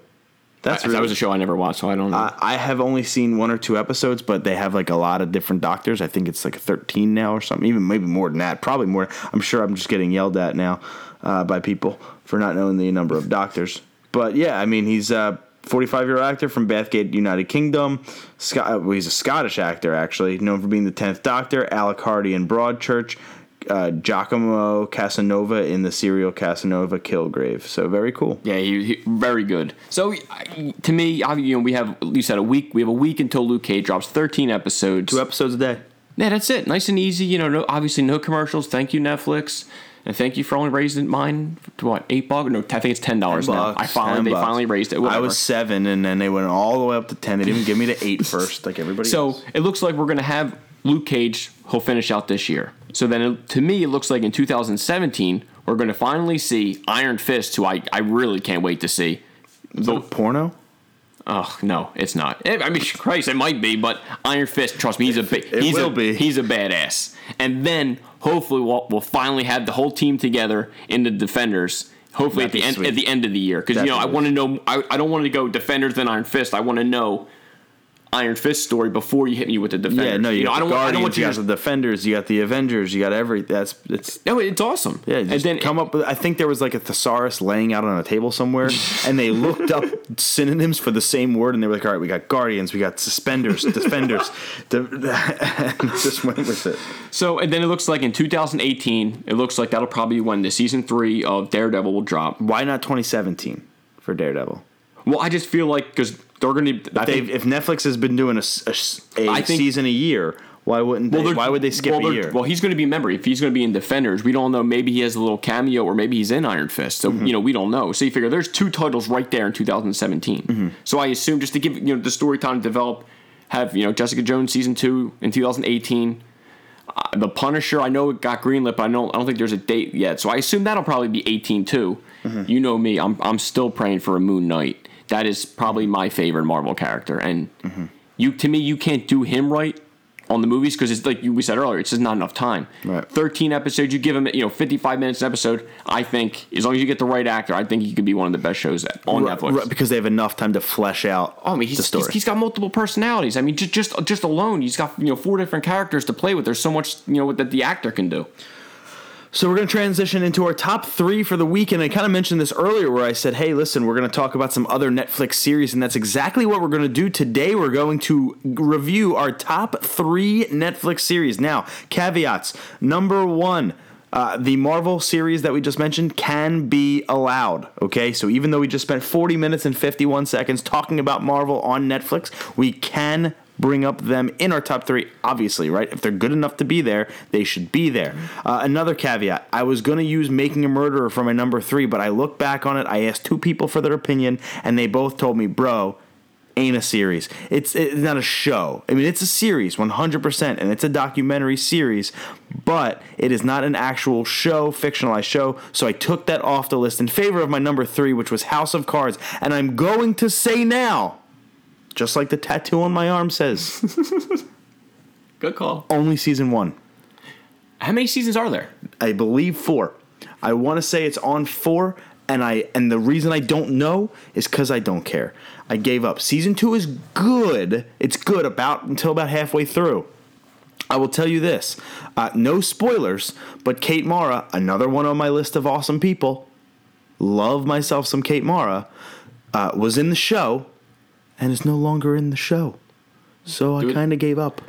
[SPEAKER 1] That's
[SPEAKER 2] that was a show I never watched, so I don't know.
[SPEAKER 1] I I have only seen one or two episodes, but they have like a lot of different doctors. I think it's like 13 now or something, even maybe more than that. Probably more. I'm sure I'm just getting yelled at now uh, by people for not knowing the number of doctors. But yeah, I mean, he's a 45 year old actor from Bathgate, United Kingdom. Scot- well, he's a Scottish actor, actually, known for being the 10th Doctor, Alec Hardy in Broadchurch. Uh, Giacomo Casanova in the serial Casanova Kilgrave. So very cool.
[SPEAKER 2] yeah, he, he very good. So to me, I, you know, we have you said a week. We have a week until Luke Cage drops 13 episodes.
[SPEAKER 1] Two episodes a day.
[SPEAKER 2] Yeah, that's it. Nice and easy. You know, no, obviously no commercials. Thank you, Netflix, and thank you for only raising mine to what eight bucks? No, I think it's ten dollars now. I finally they
[SPEAKER 1] bucks.
[SPEAKER 2] finally raised it.
[SPEAKER 1] I was seven, and then they went all the way up to ten. They didn't give me the eight first, like everybody.
[SPEAKER 2] so
[SPEAKER 1] else.
[SPEAKER 2] it looks like we're gonna have Luke Cage. He'll finish out this year. So then, it, to me, it looks like in 2017 we're gonna finally see Iron Fist, who I, I really can't wait to see.
[SPEAKER 1] the porno.
[SPEAKER 2] Oh no, it's not. Eh, I mean, Christ, it might be, but Iron Fist. Trust me, he's a ba-
[SPEAKER 1] It
[SPEAKER 2] he's
[SPEAKER 1] will
[SPEAKER 2] a,
[SPEAKER 1] be.
[SPEAKER 2] He's a badass. And then hopefully we'll, we'll finally have the whole team together in the Defenders. Hopefully
[SPEAKER 1] That'd
[SPEAKER 2] at the end
[SPEAKER 1] sweet.
[SPEAKER 2] at the end of the year, because you know I want to know. I, I don't want to go Defenders then Iron Fist. I want to know Iron Fist story before you hit me with the Defenders.
[SPEAKER 1] Yeah, no, you, got
[SPEAKER 2] know, I don't, want- I don't want
[SPEAKER 1] you
[SPEAKER 2] you
[SPEAKER 1] got
[SPEAKER 2] to.
[SPEAKER 1] the Defenders, you got the Avengers, you got every. That's it's
[SPEAKER 2] No, it's awesome.
[SPEAKER 1] yeah.
[SPEAKER 2] and
[SPEAKER 1] Just
[SPEAKER 2] then
[SPEAKER 1] come up with. I think there was like a thesaurus laying out on a table somewhere, and they looked up *laughs* synonyms for the same word, and they were like, "All right, we got Guardians, we got suspenders, defenders," *laughs* *laughs* and just went with it.
[SPEAKER 2] So and then it looks like in 2018, it looks like that'll probably be when the season three of Daredevil will drop.
[SPEAKER 1] Why not 2017 for Daredevil?
[SPEAKER 2] Well, I just feel like because they're going to.
[SPEAKER 1] If, Netflix has been doing a, s- a s- a
[SPEAKER 2] I think-
[SPEAKER 1] season a year, why wouldn't they? why would they skip
[SPEAKER 2] well,
[SPEAKER 1] a year?
[SPEAKER 2] Well, he's going to be. Remember, if he's going to be in Defenders, we don't know. Maybe he has a little cameo, or maybe he's in Iron Fist. So
[SPEAKER 1] Mm-hmm.
[SPEAKER 2] you know, we don't know. So you figure there's two titles right there in 2017.
[SPEAKER 1] Mm-hmm.
[SPEAKER 2] So I assume just to give you know the story time to develop, have you know Jessica Jones season two in 2018. Uh, the Punisher, I know it got greenlit, but I don't. I don't think there's a date yet. So I assume that'll probably be 18 too.
[SPEAKER 1] Mm-hmm.
[SPEAKER 2] You know me. I'm I'm still praying for a Moon Knight. That is probably my favorite Marvel character, and
[SPEAKER 1] Mm-hmm.
[SPEAKER 2] you to me you can't do him right on the movies because it's like we said earlier, it's just not enough time.
[SPEAKER 1] Right.
[SPEAKER 2] 13 episodes, you give him you know 55 minutes an episode. I think as long as you get the right actor, I think he could be one of the best shows on
[SPEAKER 1] Right,
[SPEAKER 2] Netflix.
[SPEAKER 1] right, because they have enough time to flesh out
[SPEAKER 2] Oh, I mean,
[SPEAKER 1] the story.
[SPEAKER 2] he's, he's got multiple personalities. I mean, just just just alone, he's got you know four different characters to play with. There's so much you know that the actor can do.
[SPEAKER 1] So we're going to transition into our top three for the week, and I kind of mentioned this earlier, where I said, "Hey, listen, we're going to talk about some other Netflix series," and that's exactly what we're going to do today. We're going to review our top three Netflix series. Now, caveats: number one. Uh, the Marvel series that we just mentioned can be allowed. Okay, so even though we just spent 40 minutes and 51 seconds talking about Marvel on Netflix, we can bring up them in our top three, obviously, right? If they're good enough to be there, they should be there. Uh, another caveat I was going to use Making a Murderer for my number three, but I look back on it, I asked two people for their opinion, and they both told me, bro, ain't a series. It's, it's not a show. I mean, it's a series, 100%, and it's a documentary series, but it is not an actual show, fictionalized show. So I took that off the list in favor of my number three, which was House of Cards. And I'm going to say now, just like the tattoo on my arm says, *laughs*
[SPEAKER 2] Good call.
[SPEAKER 1] only season one.
[SPEAKER 2] How many seasons are there?
[SPEAKER 1] I believe four. I want to say it's on four, and I and the reason I don't know is because I don't care. I gave up. Season two is good. It's good about until about halfway through. I will tell you this: uh, no spoilers, but Kate Mara, another one on my list of awesome people. Love myself some Kate Mara. Uh, was in the show, and is no longer in the show. So I kind of gave up.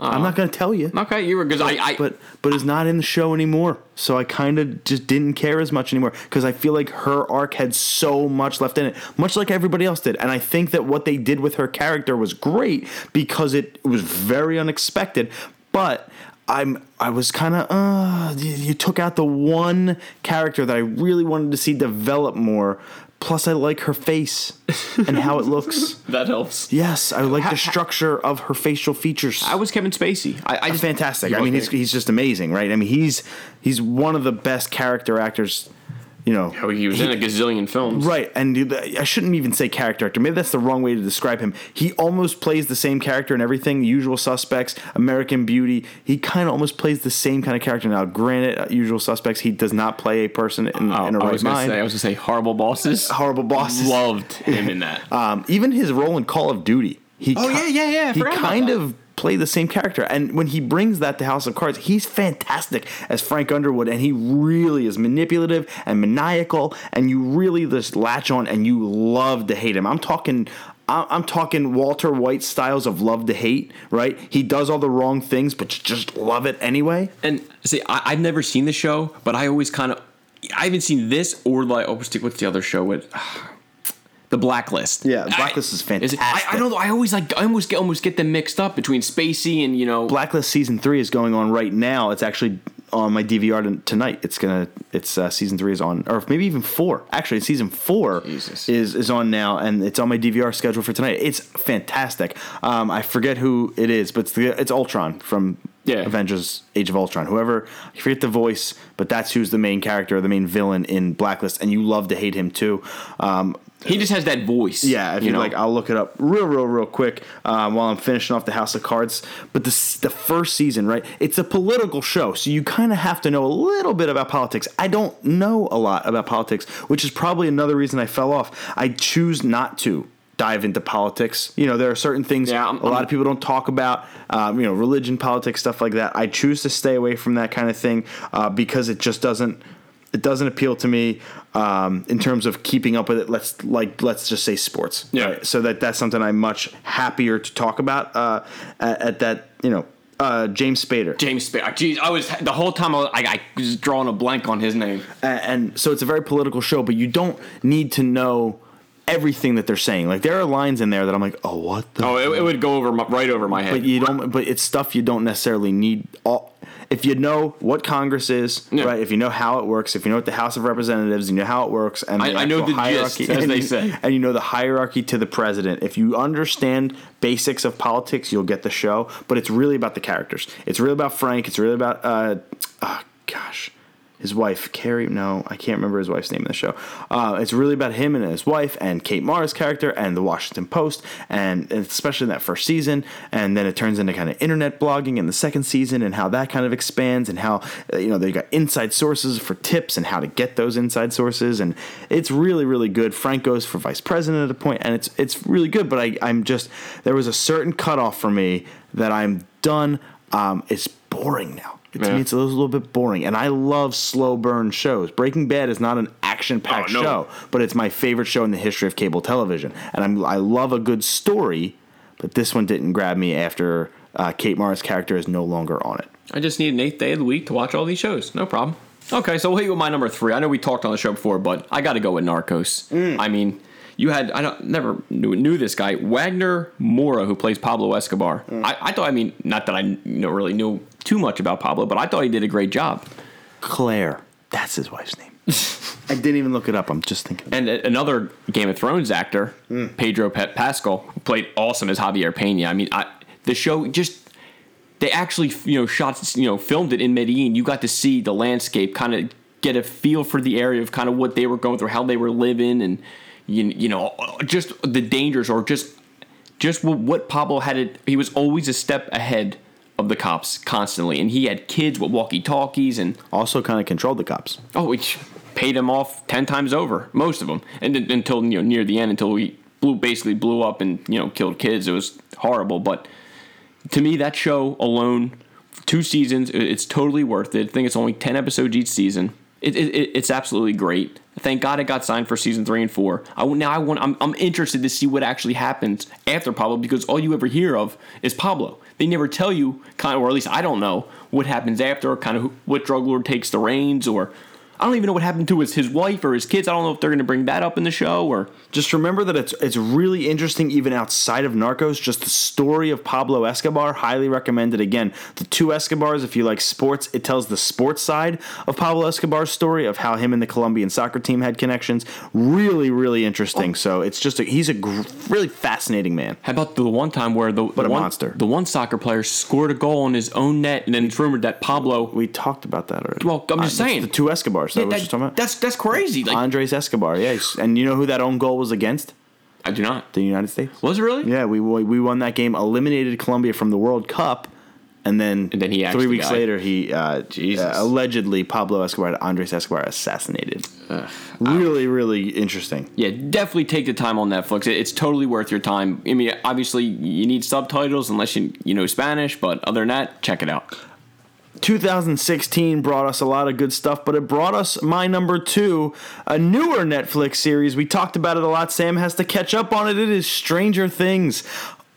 [SPEAKER 1] I'm not going to tell you
[SPEAKER 2] Okay, you were because I, I
[SPEAKER 1] but but is not in the show anymore. So I kind of just didn't care as much anymore because I feel like her arc had so much left in it, much like everybody else did. And I think that what they did with her character was great because it was very unexpected. But I'm I was kind of uh you, you took out the one character that I really wanted to see develop more. Plus, I like her face and how it looks. *laughs*
[SPEAKER 2] that helps.
[SPEAKER 1] Yes, I like the structure of her facial features
[SPEAKER 2] I was Kevin Spacey. I, I just
[SPEAKER 1] fantastic. I mean,
[SPEAKER 2] like
[SPEAKER 1] he's, he's just amazing, right? I mean, he's he's one of the best character actors, you know.
[SPEAKER 2] Oh, he was in a gazillion films.
[SPEAKER 1] Right, and I shouldn't even say character actor. Maybe that's the wrong way to describe him. He almost plays the same character in everything. the Usual Suspects, American Beauty. He kind of almost plays the same kind of character. Now, granted, uh, Usual Suspects, he does not play a person in,
[SPEAKER 2] Oh,
[SPEAKER 1] in a
[SPEAKER 2] I
[SPEAKER 1] right
[SPEAKER 2] was
[SPEAKER 1] mind.
[SPEAKER 2] say I was gonna say horrible bosses. *laughs*
[SPEAKER 1] Horrible bosses.
[SPEAKER 2] Loved him in that. *laughs*
[SPEAKER 1] Um, even his role in Call of Duty. He
[SPEAKER 2] Oh,
[SPEAKER 1] ki-
[SPEAKER 2] yeah, yeah, yeah, I
[SPEAKER 1] He kind of played the same character, and when he brings that to House of Cards, he's fantastic as Frank Underwood, and he really is manipulative and maniacal, and you really just latch on and you love to hate him. I'm talking. I'm talking Walter White styles of love to hate, right? He does all the wrong things, but you just love it anyway.
[SPEAKER 2] And see, I, I've never seen the show, but I always kind of, I haven't seen this or like, oh, stick what's the other show with? Ah, The Blacklist.
[SPEAKER 1] Yeah, Blacklist is
[SPEAKER 2] it- I,
[SPEAKER 1] fantastic.
[SPEAKER 2] I don't know. I always like. I almost get almost get them mixed up between Spacey and you know.
[SPEAKER 1] Blacklist season three is going on right now. It's actually on my DVR tonight. It's gonna. It's uh, season three is on, or maybe even four. Actually, season four
[SPEAKER 2] Jesus.
[SPEAKER 1] is is on now, and it's on my DVR schedule for tonight. It's fantastic. Um, I forget who it is, but it's the, it's Ultron from
[SPEAKER 2] Yeah.
[SPEAKER 1] Avengers: Age of Ultron. Whoever I forget the voice, but that's who's the main character, the main villain in Blacklist, and you love to hate him too. Um,
[SPEAKER 2] he just has that voice.
[SPEAKER 1] yeah, if
[SPEAKER 2] you know.
[SPEAKER 1] like, I'll look it up real, real, real quick um, while I'm finishing off the House of Cards. But the the first season, right? It's a political show, so you kind of have to know a little bit about politics. I don't know a lot about politics, which is probably another reason I fell off. I choose not to dive into politics. You know, there are certain things
[SPEAKER 2] Yeah, I'm-
[SPEAKER 1] a lot of people don't talk about. Um, you know, religion, politics, stuff like that. I choose to stay away from that kind of thing uh, because it just doesn't. It doesn't appeal to me um, in terms of keeping up with it. Let's like let's just say sports.
[SPEAKER 2] Yeah.
[SPEAKER 1] So that that's something I'm much happier to talk about uh, at, at that. You know, uh, James Spader.
[SPEAKER 2] James Spader. Jeez, I was the whole time I was, I, I was drawing a blank on his name.
[SPEAKER 1] and, and so it's a very political show, but you don't need to know everything that they're saying. Like there are lines in there that I'm like, oh, what the?
[SPEAKER 2] Oh, it, it would go over my, right over my head.
[SPEAKER 1] but you don't. But it's stuff you don't necessarily need. All if you know what Congress is,
[SPEAKER 2] Yeah.
[SPEAKER 1] right? If you know how it works, if you know what the House of Representatives, you know how it works, and
[SPEAKER 2] I- I know
[SPEAKER 1] actual
[SPEAKER 2] the gist, as
[SPEAKER 1] and
[SPEAKER 2] they
[SPEAKER 1] you-
[SPEAKER 2] say.
[SPEAKER 1] and you know the hierarchy to the president. If you understand basics of politics, you'll get the show. But it's really about the characters. It's really about Frank. It's really about, uh, oh gosh, his wife Carrie. No, I can't remember his wife's name in the show. Uh, it's really about him and his wife and Kate Mara's character and the Washington Post, and, especially in that first season. And then it turns into kind of internet blogging in the second season, and how that kind of expands, and how uh, you know they got inside sources for tips and how to get those inside sources, and it's really really good. Frank goes for vice president at a point, and it's it's really good. But I I'm just there was a certain cutoff for me that I'm done. Um, it's boring now. To
[SPEAKER 2] Yeah.
[SPEAKER 1] me, it's a little, little bit boring, and I love slow burn shows. Breaking Bad is not an action packed
[SPEAKER 2] Oh, no.
[SPEAKER 1] show, but it's my favorite show in the history of cable television, and I'm I love a good story. But this one didn't grab me after uh, Kate Mara's character is no longer on it.
[SPEAKER 2] I just need an eighth day of the week to watch all these shows. No problem. Okay, so we'll hit you with my number three. I know we talked on the show before, but I got to go with Narcos. I mean, you had I don't never knew, knew this guy Wagner Moura who plays Pablo Escobar. I, I thought I mean not that I you know really knew too much about Pablo, but I thought he did a great job.
[SPEAKER 1] Claire, that's his wife's name. *laughs* I didn't even look it up. I'm just thinking.
[SPEAKER 2] And a- another Game of Thrones actor, mm. Pedro Pe- Pascal, played awesome as Javier Pena. I mean, I, the show just they actually you know shot you know filmed it in Medellin. You got to see the landscape, kind of get a feel for the area of kind of what they were going through, how they were living, and you, you know just the dangers or just just what, what Pablo had. It, he was always a step ahead of the cops constantly, and he had kids with walkie talkies and
[SPEAKER 1] Also, kind of controlled the cops.
[SPEAKER 2] Oh, we paid him off ten times over, most of them, and then- until you know near the end, until we blew basically blew up and you know killed kids. It was horrible, but to me, that show alone, two seasons, it's totally worth it. I think it's only ten episodes each season. It, it, it- it's absolutely great. Thank God it got signed for season three and four. I now I want I'm, I'm interested to see what actually happens after Pablo because all you ever hear of is Pablo. They never tell you kind of, or at least I don't know what happens after, kind of what drug lord takes the reins, or I don't even know what happened to his his wife or his kids. I don't know if they're going to bring that up in the show or.
[SPEAKER 1] Just remember that it's it's really interesting even outside of Narcos. Just the story of Pablo Escobar, highly recommended. Again, the two Escobars. If you like sports, it tells the sports side of Pablo Escobar's story of how him and the Colombian soccer team had connections. Really, really interesting. So it's just a, he's a gr- really fascinating man.
[SPEAKER 2] How about the one time where the, the
[SPEAKER 1] a
[SPEAKER 2] one,
[SPEAKER 1] monster.
[SPEAKER 2] the one soccer player scored a goal on his own net, and then it's rumored that Pablo.
[SPEAKER 1] We talked about that already.
[SPEAKER 2] Well, I'm just
[SPEAKER 1] Uh,
[SPEAKER 2] saying.
[SPEAKER 1] the two Escobars. That,
[SPEAKER 2] Yeah, that-
[SPEAKER 1] talking about.
[SPEAKER 2] that's that's crazy. Like
[SPEAKER 1] Andres Escobar. Yeah, and you know who that own goal was against?
[SPEAKER 2] I do not.
[SPEAKER 1] The United States.
[SPEAKER 2] Was it really?
[SPEAKER 1] Yeah, we we won that game, eliminated Colombia from the World Cup, and then,
[SPEAKER 2] And then he
[SPEAKER 1] three weeks later he uh,
[SPEAKER 2] Jesus.
[SPEAKER 1] uh, allegedly Pablo Escobar, Andres Escobar, assassinated. really, really interesting.
[SPEAKER 2] Yeah, definitely take the time on Netflix. It- It's totally worth your time. I mean, obviously you need subtitles unless you you know Spanish, but other than that, check it out.
[SPEAKER 1] 2016 brought us a lot of good stuff, but it brought us my number two, a newer Netflix series. We talked about it a lot. Sam has to catch up on it. It is Stranger Things.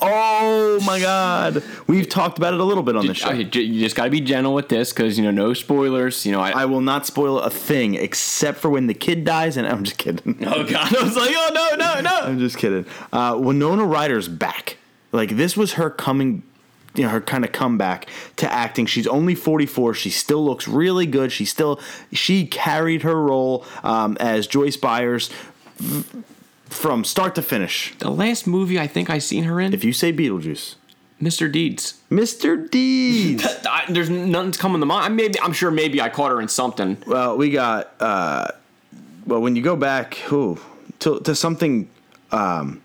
[SPEAKER 1] Oh my God, we've talked about it a little bit on the show.
[SPEAKER 2] You just got to be gentle with this because you know no spoilers. You know, I,
[SPEAKER 1] I will not spoil a thing except for when the kid dies, and I'm just kidding. *laughs*
[SPEAKER 2] oh god, I was like, oh no, no, no.
[SPEAKER 1] I'm just kidding. Uh, Winona Ryder's back. Like this was her coming, you know, her kind of comeback to acting. She's only 44. She still looks really good. She still she carried her role um, as Joyce Byers from start to finish.
[SPEAKER 2] The last movie I think I seen her in,
[SPEAKER 1] If you say Beetlejuice,
[SPEAKER 2] Mr. Deeds.
[SPEAKER 1] Mr. Deeds. *laughs*
[SPEAKER 2] I, there's nothing's coming to mind. Maybe I'm sure maybe I caught her in something.
[SPEAKER 1] well, we got. Uh, well, when you go back, who to to something. Um,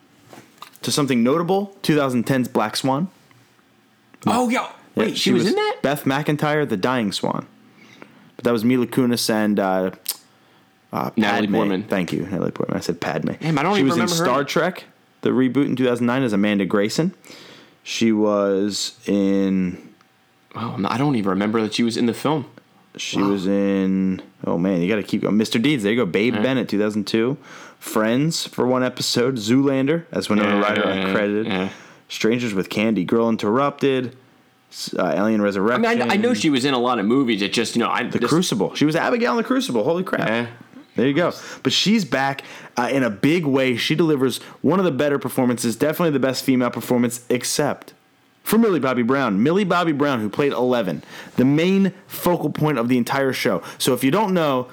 [SPEAKER 1] to something notable, 2010's Black Swan.
[SPEAKER 2] Oh yeah, wait,
[SPEAKER 1] Yeah,
[SPEAKER 2] she, was, in that.
[SPEAKER 1] Beth McIntyre, The Dying Swan. But that was Mila Kunis and uh, uh,
[SPEAKER 2] Natalie. Portman.
[SPEAKER 1] Thank you, Natalie Portman. I said Padme.
[SPEAKER 2] Damn, I don't
[SPEAKER 1] she was in
[SPEAKER 2] her.
[SPEAKER 1] Star Trek, the reboot in 2009, as Amanda Grayson. She was in.
[SPEAKER 2] Oh, I don't even remember that she was in the film.
[SPEAKER 1] She wow. was in. Oh man, you got to keep going. Mr. Deeds. There you go. Babe Bennett, 2002. Friends for one episode. Zoolander as Winona Ryder uncredited. Yeah. Strangers with Candy. Girl Interrupted. Uh, Alien Resurrection.
[SPEAKER 2] I mean, I, I, know she was in a lot of movies. It just you know, I,
[SPEAKER 1] the this, Crucible. She was Abigail in the Crucible. Holy crap! Yeah. There you go. But she's back uh, in a big way. She delivers one of the better performances, definitely the best female performance, except for Millie Bobby Brown. Millie Bobby Brown, who played Eleven, the main focal point of the entire show. So if you don't know,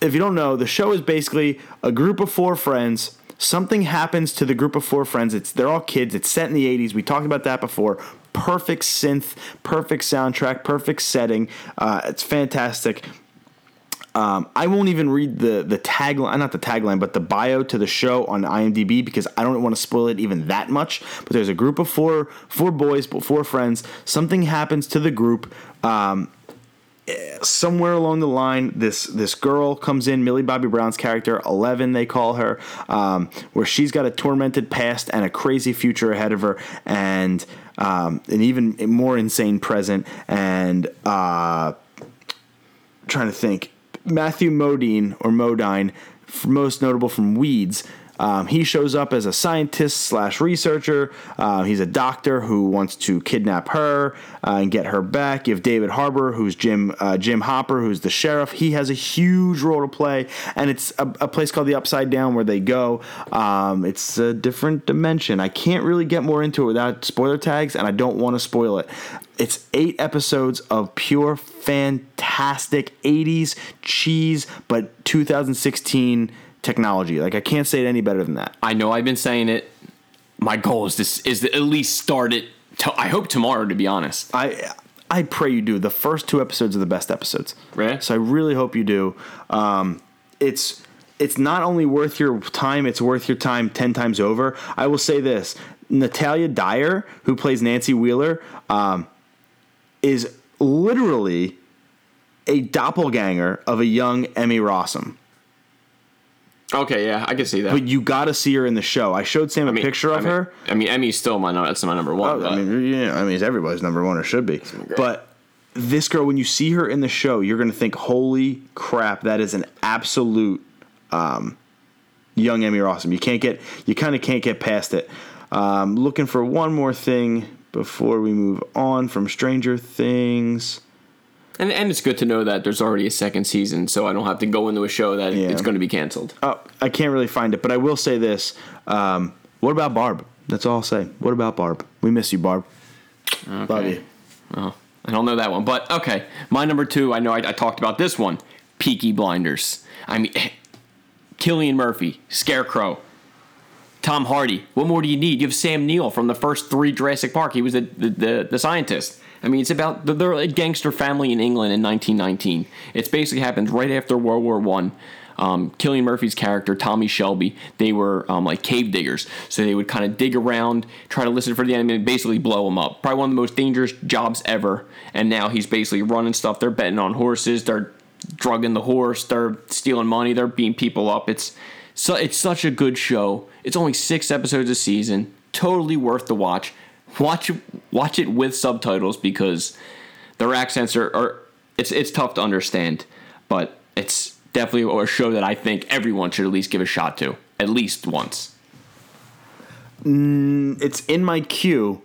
[SPEAKER 1] if you don't know, the show is basically a group of four friends. Something happens to the group of four friends. It's they're all kids. It's set in the '80s. We talked about that before. Perfect synth, perfect soundtrack, perfect setting. Uh, it's fantastic. Um, I won't even read the the tagline, not the tagline, but the bio to the show on IMDb because I don't want to spoil it even that much. But there's a group of four four boys, four friends. Something happens to the group. Um, somewhere along the line, this this girl comes in, Millie Bobby Brown's character, Eleven they call her, um, where she's got a tormented past and a crazy future ahead of her, and um, an even more insane present. And uh, trying to think, Matthew Modine or Modine, most notable from Weeds, um, he shows up as a scientist slash researcher. Uh, he's a doctor who wants to kidnap her uh, and get her back. Have David Harbour, who's Jim uh, Jim Hopper, who's the sheriff. He has a huge role to play, and it's a, a place called the Upside Down where they go. Um, it's a different dimension. I can't really get more into it without spoiler tags, and I don't want to spoil it. It's eight episodes of pure fantastic 80s cheese, but 2016 technology. Like I can't say it any better than that.
[SPEAKER 2] I know I've been saying it. My goal is this is to at least start it. To, I hope tomorrow, to be honest.
[SPEAKER 1] I I pray you do. The first two episodes are the best episodes.
[SPEAKER 2] Right.
[SPEAKER 1] So I really hope you do. Um, it's it's not only worth your time; it's worth your time ten times over. I will say this: Natalia Dyer, who plays Nancy Wheeler, um, is literally a doppelganger of a young Emmy Rossum.
[SPEAKER 2] Okay, yeah, I can see that.
[SPEAKER 1] But you got to see her in the show. I showed Sam a mean, picture of
[SPEAKER 2] I mean,
[SPEAKER 1] her.
[SPEAKER 2] I mean, Emmy's still my number. that's my number one.
[SPEAKER 1] Oh, I mean, yeah, I mean, it's everybody's number one or should be. But this girl, when you see her in the show, you're going to think, "Holy crap, that is an absolute um, young Emmy Rossum." You can't get, you kind of can't get past it. Um, looking for one more thing before we move on from Stranger Things.
[SPEAKER 2] And, and it's good to know that there's already a second season, so I don't have to go into a show that yeah. it's going to be canceled.
[SPEAKER 1] Oh, I can't really find it, but I will say this. Um, what about Barb? That's all I'll say. What about Barb? We miss you, Barb.
[SPEAKER 2] Okay. Love you. Oh, I don't know that one, but okay. My number two, I know I, I talked about this one. Peaky Blinders. I mean, *laughs* Cillian Murphy, Scarecrow, Tom Hardy. What more do you need? You have Sam Neill from the first three Jurassic Park. He was the, the, the, the scientist. I mean, it's about they're a gangster family in England in 1919. It's basically happens right after World War One. Um, Cillian Murphy's character, Tommy Shelby, they were um, like cave diggers. So they would kind of dig around, try to listen for the enemy, and basically blow them up. Probably one of the most dangerous jobs ever. And now he's basically running stuff. They're betting on horses. They're drugging the horse. They're stealing money. They're beating people up. It's so it's such a good show. It's only six episodes a season. Totally worth the watch watch watch it with subtitles because their accents are, are it's it's tough to understand, but it's definitely a show that I think everyone should at least give a shot to at least once.
[SPEAKER 1] Mm, it's in my queue.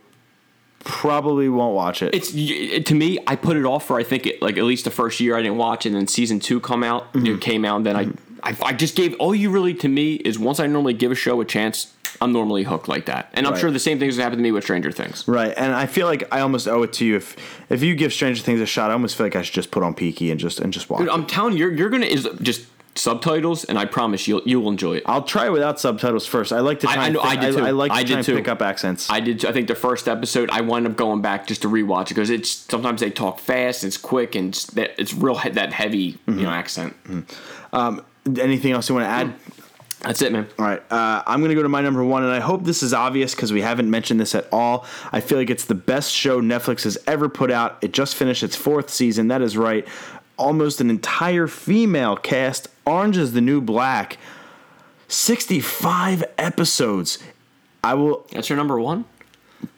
[SPEAKER 1] Probably won't watch it.
[SPEAKER 2] It's it, to me. I put it off for I think it, like at least the first year I didn't watch, and then season two come out. Mm-hmm. It came out, and then mm-hmm. I, I I just gave all you really to me is once I normally give a show a chance I'm normally hooked like that. And I'm right. sure the same things happen to me with Stranger Things.
[SPEAKER 1] Right. And I feel like I almost owe it to you if if you give Stranger Things a shot, I almost feel like I should just put on Peaky and just and just watch. Dude,
[SPEAKER 2] I'm telling you, you're you're gonna is just subtitles, and I promise you'll you will enjoy it.
[SPEAKER 1] I'll try without subtitles first. I like to try. I, I, know, I did too. I, I like to I and too. pick up accents.
[SPEAKER 2] I did. I think the first episode, I wound up going back just to rewatch it because it's sometimes they talk fast, it's quick, and it's, it's real that heavy mm-hmm. you know accent.
[SPEAKER 1] Mm-hmm. Um, anything else you want to add? Mm.
[SPEAKER 2] That's it, man.
[SPEAKER 1] All right. Uh, I'm going to go to my number one, and I hope this is obvious because we haven't mentioned this at all. I feel like it's the best show Netflix has ever put out. It just finished its fourth season. That is right. Almost an entire female cast. Orange is the New Black. 65 episodes. I will
[SPEAKER 2] That's your number one.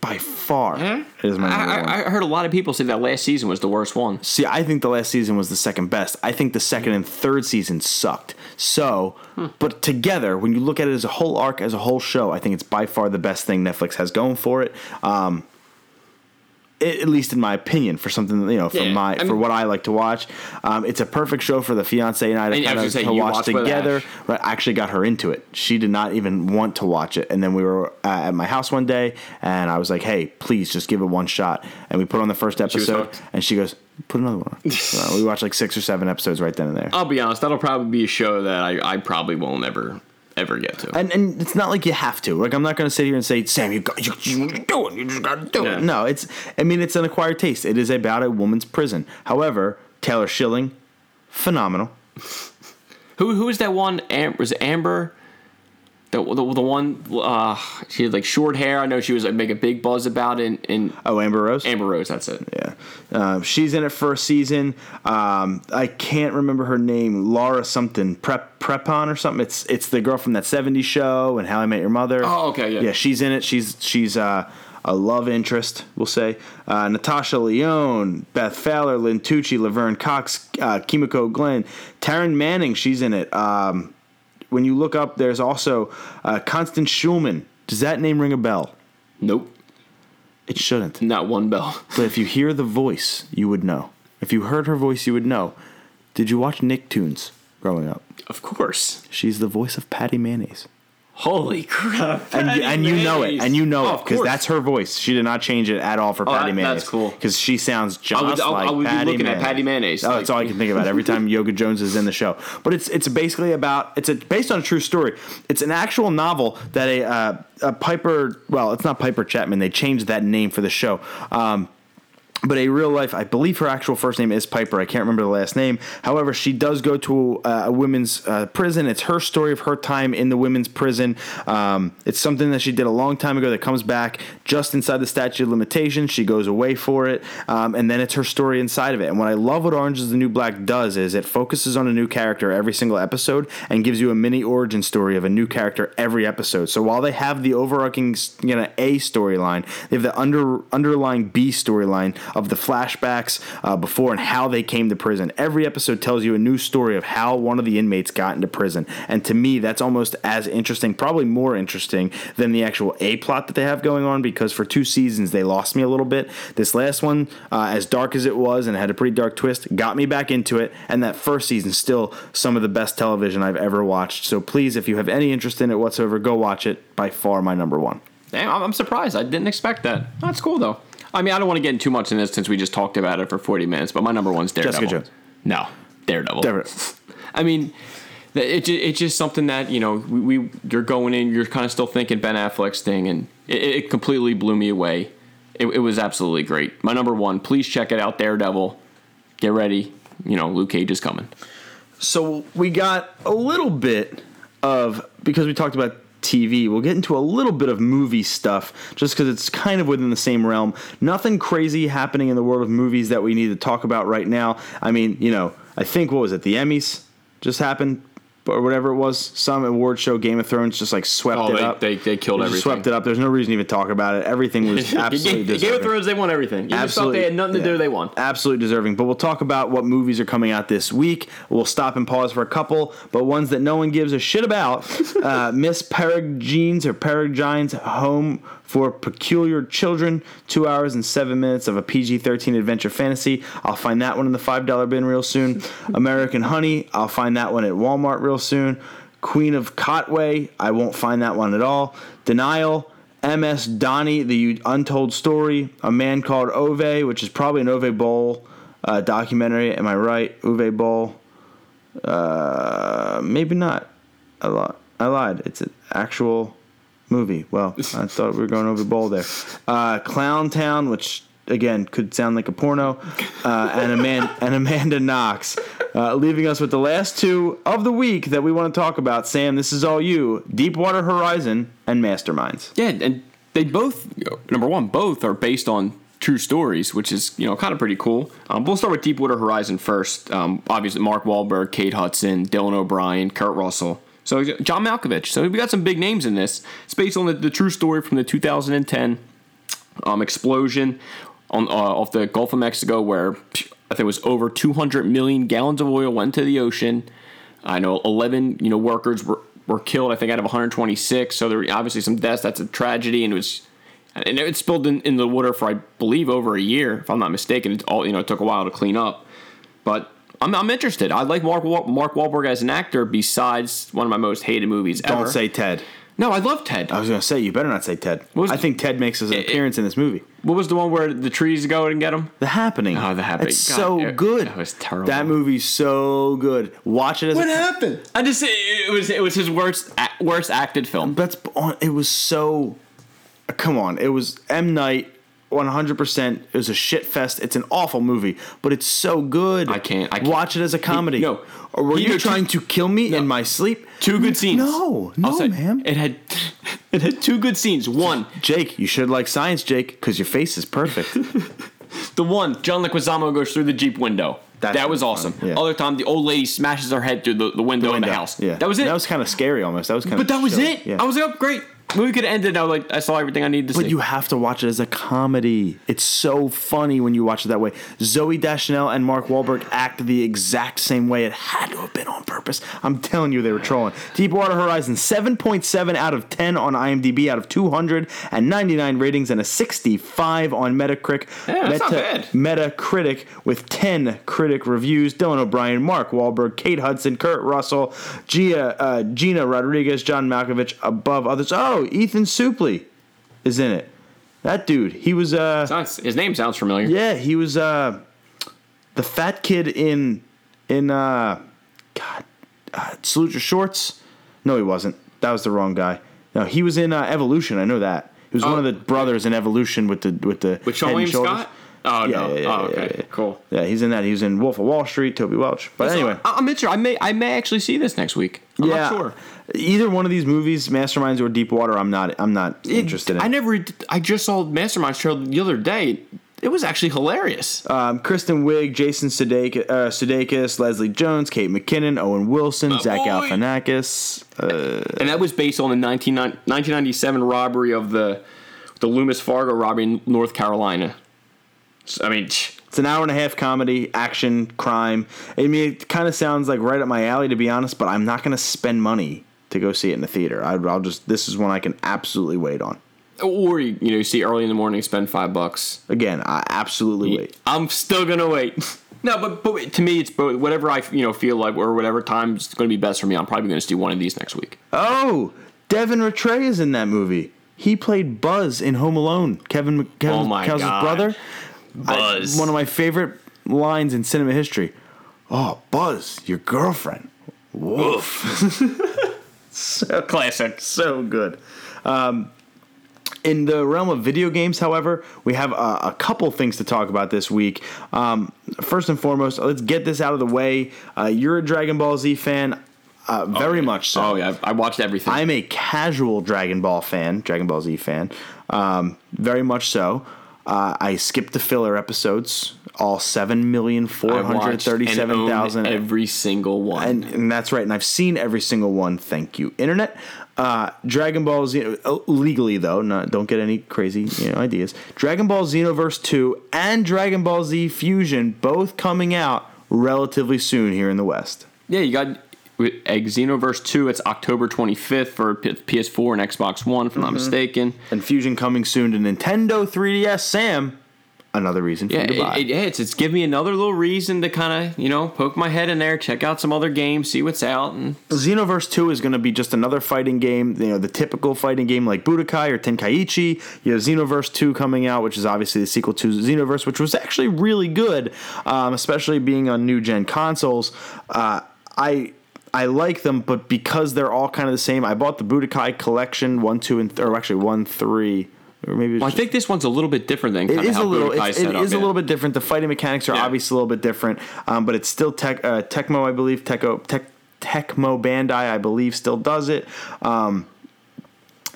[SPEAKER 1] by far.
[SPEAKER 2] Yeah.
[SPEAKER 1] It is my number
[SPEAKER 2] I,
[SPEAKER 1] one.
[SPEAKER 2] I, I heard a lot of people say that last season was the worst one.
[SPEAKER 1] See, I think the last season was the second best. I think the second and third season sucked. So, but together, when you look at it as a whole arc, as a whole show, I think it's by far the best thing Netflix has going for it. Um, i- at least in my opinion, for something you know, for
[SPEAKER 2] Yeah,
[SPEAKER 1] my
[SPEAKER 2] I
[SPEAKER 1] for
[SPEAKER 2] mean-
[SPEAKER 1] what I like to watch, um, it's a perfect show for the fiance and I to kind of to watch together. Right, I actually got her into it. She did not even want to watch it, and then we were uh, at my house one day, and I was like, "Hey, please, just give it one shot." And we put on the first episode,
[SPEAKER 2] hooked.
[SPEAKER 1] and she goes, "Put another one." on." So uh, we watched like six or seven episodes right then and there.
[SPEAKER 2] I'll be honest, that'll probably be a show that I, I probably won't ever ever get to.
[SPEAKER 1] and and it's not like you have to. Like I'm not going to sit here and say, Sam, you got you, you, you're doing, you just got to do
[SPEAKER 2] Yeah.
[SPEAKER 1] it. No, it's. I mean, it's an acquired taste. It is about a woman's prison. However, Taylor Schilling, phenomenal.
[SPEAKER 2] Who who is that one? Am, was it Amber? The, the, the one uh, she had like short hair. I know she was like make a big buzz about it. And
[SPEAKER 1] Oh, Amber Rose.
[SPEAKER 2] Amber Rose, that's it.
[SPEAKER 1] Yeah, um, she's in it first season. Um, I can't remember her name. Laura something Prep Prepon or something. It's it's the girl from that '70s show and How I Met Your Mother.
[SPEAKER 2] Oh, okay, yeah.
[SPEAKER 1] yeah. She's in it. She's she's uh, a love interest, we'll say. Uh, Natasha Lyonne, Beth Fowler, Lin Tucci, Laverne Cox, uh, Kimiko Glenn, Taryn Manning. She's in it. Um, when you look up, there's also uh, Constance Shulman. Does that name ring a bell?
[SPEAKER 2] Nope,
[SPEAKER 1] It shouldn't.
[SPEAKER 2] not one bell. *laughs*
[SPEAKER 1] But if you hear the voice, you would know. If you heard her voice, you would know. Did you watch Nicktoons growing up?
[SPEAKER 2] Of course.
[SPEAKER 1] She's the voice of Patty Mayonnaise.
[SPEAKER 2] Holy crap!
[SPEAKER 1] And, you, and you know it. And you know
[SPEAKER 2] Oh,
[SPEAKER 1] it because that's her voice. She did not change it at all for Patty
[SPEAKER 2] that-
[SPEAKER 1] Mayonnaise.
[SPEAKER 2] that's cool.
[SPEAKER 1] Because she sounds just
[SPEAKER 2] I would, I,
[SPEAKER 1] like
[SPEAKER 2] I would be
[SPEAKER 1] Patty
[SPEAKER 2] looking
[SPEAKER 1] Mayonnaise.
[SPEAKER 2] at Patty Mayonnaise.
[SPEAKER 1] Oh, that's all I can think about every time *laughs* Yoga Jones is in the show. But it's it's basically about it's a, based on a true story. It's an actual novel that a uh, a Piper well, it's not Piper Chapman. They changed that name for the show. Um, but a real life, I believe her actual first name is Piper. I can't remember the last name. However, she does go to a, a women's uh, prison. It's her story of her time in the women's prison. Um, it's something that she did a long time ago that comes back just inside the statute of limitations. She goes away for it, um, and then it's her story inside of it. And what I love what Orange is the New Black does is it focuses on a new character every single episode and gives you a mini origin story of a new character every episode. So while they have the overarching you know A storyline, they have the under underlying B storyline of the flashbacks uh, before and how they came to prison. Every episode tells you a new story of how one of the inmates got into prison, and to me, that's almost as interesting, probably more interesting than the actual A plot that they have going on. Because for two seasons they lost me a little bit. This last one, uh, as dark as it was and had a pretty dark twist, got me back into it. And that first season, still some of the best television I've ever watched. So please, if you have any interest in it whatsoever, go watch it. By far, my number one.
[SPEAKER 2] Damn, I'm, I'm surprised. I didn't expect that. That's cool though. I mean, I don't want to get in too much in this since we just talked about it for 40 minutes. But my number one's Daredevil.
[SPEAKER 1] Jessica Jones.
[SPEAKER 2] No, Daredevil.
[SPEAKER 1] Daredevil. *laughs*
[SPEAKER 2] I mean, it, it's just something that you know we, we you're going in, you're kind of still thinking Ben Affleck's thing, and it, it completely blew me away. It, it was absolutely great. My number one. Please check it out, Daredevil. Get ready. You know, Luke Cage is coming.
[SPEAKER 1] So we got a little bit of because we talked about TV. We'll get into a little bit of movie stuff just because it's kind of within the same realm. Nothing crazy happening in the world of movies that we need to talk about right now. I mean, you know, I think what was it? The Emmys just happened or whatever it was. Some award show, Game of Thrones, just like swept
[SPEAKER 2] Oh,
[SPEAKER 1] it
[SPEAKER 2] they-
[SPEAKER 1] up.
[SPEAKER 2] they- they killed
[SPEAKER 1] just
[SPEAKER 2] everything.
[SPEAKER 1] Swept it up. There's no reason to even talk about it. Everything was absolutely *laughs*
[SPEAKER 2] Game of. Thrones, they won everything. You just thought
[SPEAKER 1] Absolutely.
[SPEAKER 2] they had nothing to
[SPEAKER 1] Yeah.
[SPEAKER 2] do. They won.
[SPEAKER 1] Absolutely deserving. But we'll talk about what movies are coming out this week. We'll stop and pause for a couple, but ones that no one gives a shit about. *laughs* uh, Miss Peregrine's or Peregrine's Home for Peculiar Children. Two hours and seven minutes of a PG 13 adventure fantasy. I'll find that one in the $5 bin real soon. *laughs* American Honey. I'll find that one at Walmart real soon. Queen of Katwe. I won't find that one at all. Denial. M.S. Dhoni, The Untold Story, A Man Called Ove, which is probably an Ove Bowl uh, documentary. Am I right? Ove Bowl? Uh, maybe not. I, li- I lied. It's an actual movie. Well, *laughs* I thought we were going over Bowl there. Uh, Clown Town, which again could sound like a porno, uh, and, Amanda, *laughs* and Amanda Knox. Uh, leaving us with the last two of the week that we want to talk about. Sam, this is all you. Deepwater Horizon and Masterminds.
[SPEAKER 2] Yeah, and they both number one, both are based on true stories, which is you know kind of pretty cool. Um, we'll start with Deepwater Horizon first. Um, obviously, Mark Wahlberg, Kate Hudson, Dylan O'Brien, Kurt Russell. So John Malkovich. So we got some big names in this. It's based on the, the true story from the 2010 um, explosion on uh, off the Gulf of Mexico, where I think it was over 200 million gallons of oil went to the ocean. I know 11 you know workers were were killed. I think out of 126. So there were obviously some deaths. That's a tragedy, and it was. And it spilled in, in the water for I believe over a year, if I'm not mistaken. It all you know it took a while to clean up, but I'm, I'm interested. I like Mark Mark Wahlberg as an actor. Besides one of my most hated movies
[SPEAKER 1] Don't
[SPEAKER 2] ever.
[SPEAKER 1] say Ted.
[SPEAKER 2] no. I love Ted.
[SPEAKER 1] I was gonna say you better not say Ted.
[SPEAKER 2] was-
[SPEAKER 1] I think Ted makes his appearance in this movie.
[SPEAKER 2] What was the one where the trees go and get him?
[SPEAKER 1] The Happening.
[SPEAKER 2] Oh, The Happening.
[SPEAKER 1] It's
[SPEAKER 2] God,
[SPEAKER 1] so
[SPEAKER 2] it-
[SPEAKER 1] good.
[SPEAKER 2] that was terrible.
[SPEAKER 1] That movie's so good. Watch it as a
[SPEAKER 2] happened? I just it was it was his worst worst acted film.
[SPEAKER 1] That's on. It was so. Come on, it was M Night. One hundred percent. It was a shit fest. It's an awful movie, but it's so good.
[SPEAKER 2] I can't- I can't-
[SPEAKER 1] watch it as a comedy.
[SPEAKER 2] no.
[SPEAKER 1] or were
[SPEAKER 2] He-
[SPEAKER 1] you
[SPEAKER 2] no,
[SPEAKER 1] trying to kill me in my sleep?
[SPEAKER 2] Two good scenes.
[SPEAKER 1] No, no,
[SPEAKER 2] say,
[SPEAKER 1] man.
[SPEAKER 2] It had *laughs* it had two good scenes. One,
[SPEAKER 1] Jake, you should like science, Jake, because your face is perfect. *laughs*
[SPEAKER 2] the one John Leguizamo goes through the jeep window.
[SPEAKER 1] That
[SPEAKER 2] that was awesome.
[SPEAKER 1] fun, yeah.
[SPEAKER 2] Other time, the old lady smashes her head through the, the window in the house.
[SPEAKER 1] Yeah,
[SPEAKER 2] that was it.
[SPEAKER 1] That was kind of scary, almost. That was kind
[SPEAKER 2] but
[SPEAKER 1] of.
[SPEAKER 2] But that was it.
[SPEAKER 1] Yeah.
[SPEAKER 2] I was like, oh, great. Movie could have ended. I was like, I saw everything I needed to
[SPEAKER 1] But
[SPEAKER 2] see.
[SPEAKER 1] But you have to watch it as a comedy. It's so funny when you watch it that way. Zooey Deschanel and Mark Wahlberg act the exact same way. It had to have been on purpose. I'm telling you, they were trolling. Deepwater Horizon, 7.7 out of 10 on IMDb out of 299 ratings and a 65 on Metacritic.
[SPEAKER 2] Yeah, that's not bad.
[SPEAKER 1] Metacritic with 10 critic reviews. Dylan O'Brien, Mark Wahlberg, Kate Hudson, Kurt Russell, Gia, uh, Gina Rodriguez, John Malkovich, above others. Oh, Ethan Suplee is in it. That dude, he was uh
[SPEAKER 2] Sounds- his name sounds familiar.
[SPEAKER 1] yeah, he was uh the fat kid in in uh God uh, Salute Your Shorts. No, he wasn't. That was the wrong guy. No, he was in uh, Evolution. I know that. He was one
[SPEAKER 2] Oh.
[SPEAKER 1] of the brothers in Evolution with the with the
[SPEAKER 2] With
[SPEAKER 1] Seann
[SPEAKER 2] William
[SPEAKER 1] shoulders.
[SPEAKER 2] Scott. Oh
[SPEAKER 1] Yeah,
[SPEAKER 2] no.
[SPEAKER 1] yeah, yeah,
[SPEAKER 2] oh, okay.
[SPEAKER 1] yeah.
[SPEAKER 2] Cool.
[SPEAKER 1] Yeah, he's in that. He was in Wolf of Wall Street, Toby Welch. But anyway,
[SPEAKER 2] So, I- I'm interested. I may I may actually see this next week. I'm
[SPEAKER 1] yeah,
[SPEAKER 2] not sure.
[SPEAKER 1] Either one of these movies, Masterminds or Deepwater, I'm not. I'm not interested in.
[SPEAKER 2] I never. I just saw Mastermind trailer the other day. It was actually hilarious.
[SPEAKER 1] Um, Kristen Wiig, Jason Sudeikis, uh, Sudeikis, Leslie Jones, Kate McKinnon, Owen Wilson, Zach
[SPEAKER 2] boy.
[SPEAKER 1] Galifianakis. Uh,
[SPEAKER 2] and that was based on the 19, 1997 robbery of the the Loomis Fargo robbery in North Carolina. So, I mean,
[SPEAKER 1] it's an hour and a half comedy, action, crime. I mean, it kind of sounds like right up my alley, to be honest. But I'm not going to spend money to go see it in the theater. I, I'll just. This is one I can absolutely wait on.
[SPEAKER 2] or you you know, you see early in the morning, spend five bucks.
[SPEAKER 1] Again, I absolutely wait.
[SPEAKER 2] I'm still gonna wait. *laughs* No, but, but to me, it's both. Whatever I you know feel like, or whatever time is going to be best for me. I'm probably going to see one of these next week.
[SPEAKER 1] Oh, Devin Ratray is in that movie. He played Buzz in Home Alone. Kevin, Kevin
[SPEAKER 2] Oh my
[SPEAKER 1] Kel's
[SPEAKER 2] God.
[SPEAKER 1] brother. I-
[SPEAKER 2] Buzz.
[SPEAKER 1] one of my favorite lines in cinema history. Oh, Buzz, your girlfriend. Woof. *laughs* *laughs* so
[SPEAKER 2] Classic.
[SPEAKER 1] so good. Um, in the realm of video games, however, we have a, a couple things to talk about this week. Um, first and foremost, let's get this out of the way. Uh, you're a Dragon Ball Z fan, uh, very much so.
[SPEAKER 2] Oh yeah, I watched everything.
[SPEAKER 1] I'm a casual Dragon Ball fan, Dragon Ball Z fan, um, very much so. Uh, I skipped the filler episodes, all seven million four hundred thirty-seven thousand,
[SPEAKER 2] every single one.
[SPEAKER 1] and, and that's right. And I've seen every single one. Thank you, internet. Uh, Dragon Ball Z uh, legally though, not don't get any crazy you know ideas. Dragon Ball Xenoverse two and Dragon Ball Z Fusion both coming out relatively soon here in the West.
[SPEAKER 2] yeah, you got Egg Xenoverse 2. It's October 25th for PS4 and Xbox One, if I'm not mistaken.
[SPEAKER 1] And Fusion coming soon to Nintendo 3DS. Sam, another reason for
[SPEAKER 2] Yeah,
[SPEAKER 1] you to
[SPEAKER 2] it,
[SPEAKER 1] buy.
[SPEAKER 2] it, yeah, it's it's give me another little reason to kind of you know poke my head in there, check out some other games, see what's out, and
[SPEAKER 1] Xenoverse 2 is going to be just another fighting game, you know, the typical fighting game like Budokai or Tenkaichi. You have Xenoverse 2 coming out, which is obviously the sequel to Xenoverse, which was actually really good, um, especially being on new gen consoles. Uh, I I like them, but because they're all kind of the same, I bought the Budokai collection 1, 2, and th- or actually 1, 3. Or maybe it's
[SPEAKER 2] Well, I think this one's a little bit different than
[SPEAKER 1] it
[SPEAKER 2] kind of
[SPEAKER 1] is
[SPEAKER 2] how
[SPEAKER 1] a little. It's,
[SPEAKER 2] set
[SPEAKER 1] it
[SPEAKER 2] up,
[SPEAKER 1] is a little bit different. The fighting mechanics are
[SPEAKER 2] Yeah.
[SPEAKER 1] obviously a little bit different, um, but it's still tech, uh, Tecmo, I believe. Teco, Tec, Tecmo Bandai, I believe, still does it. Um,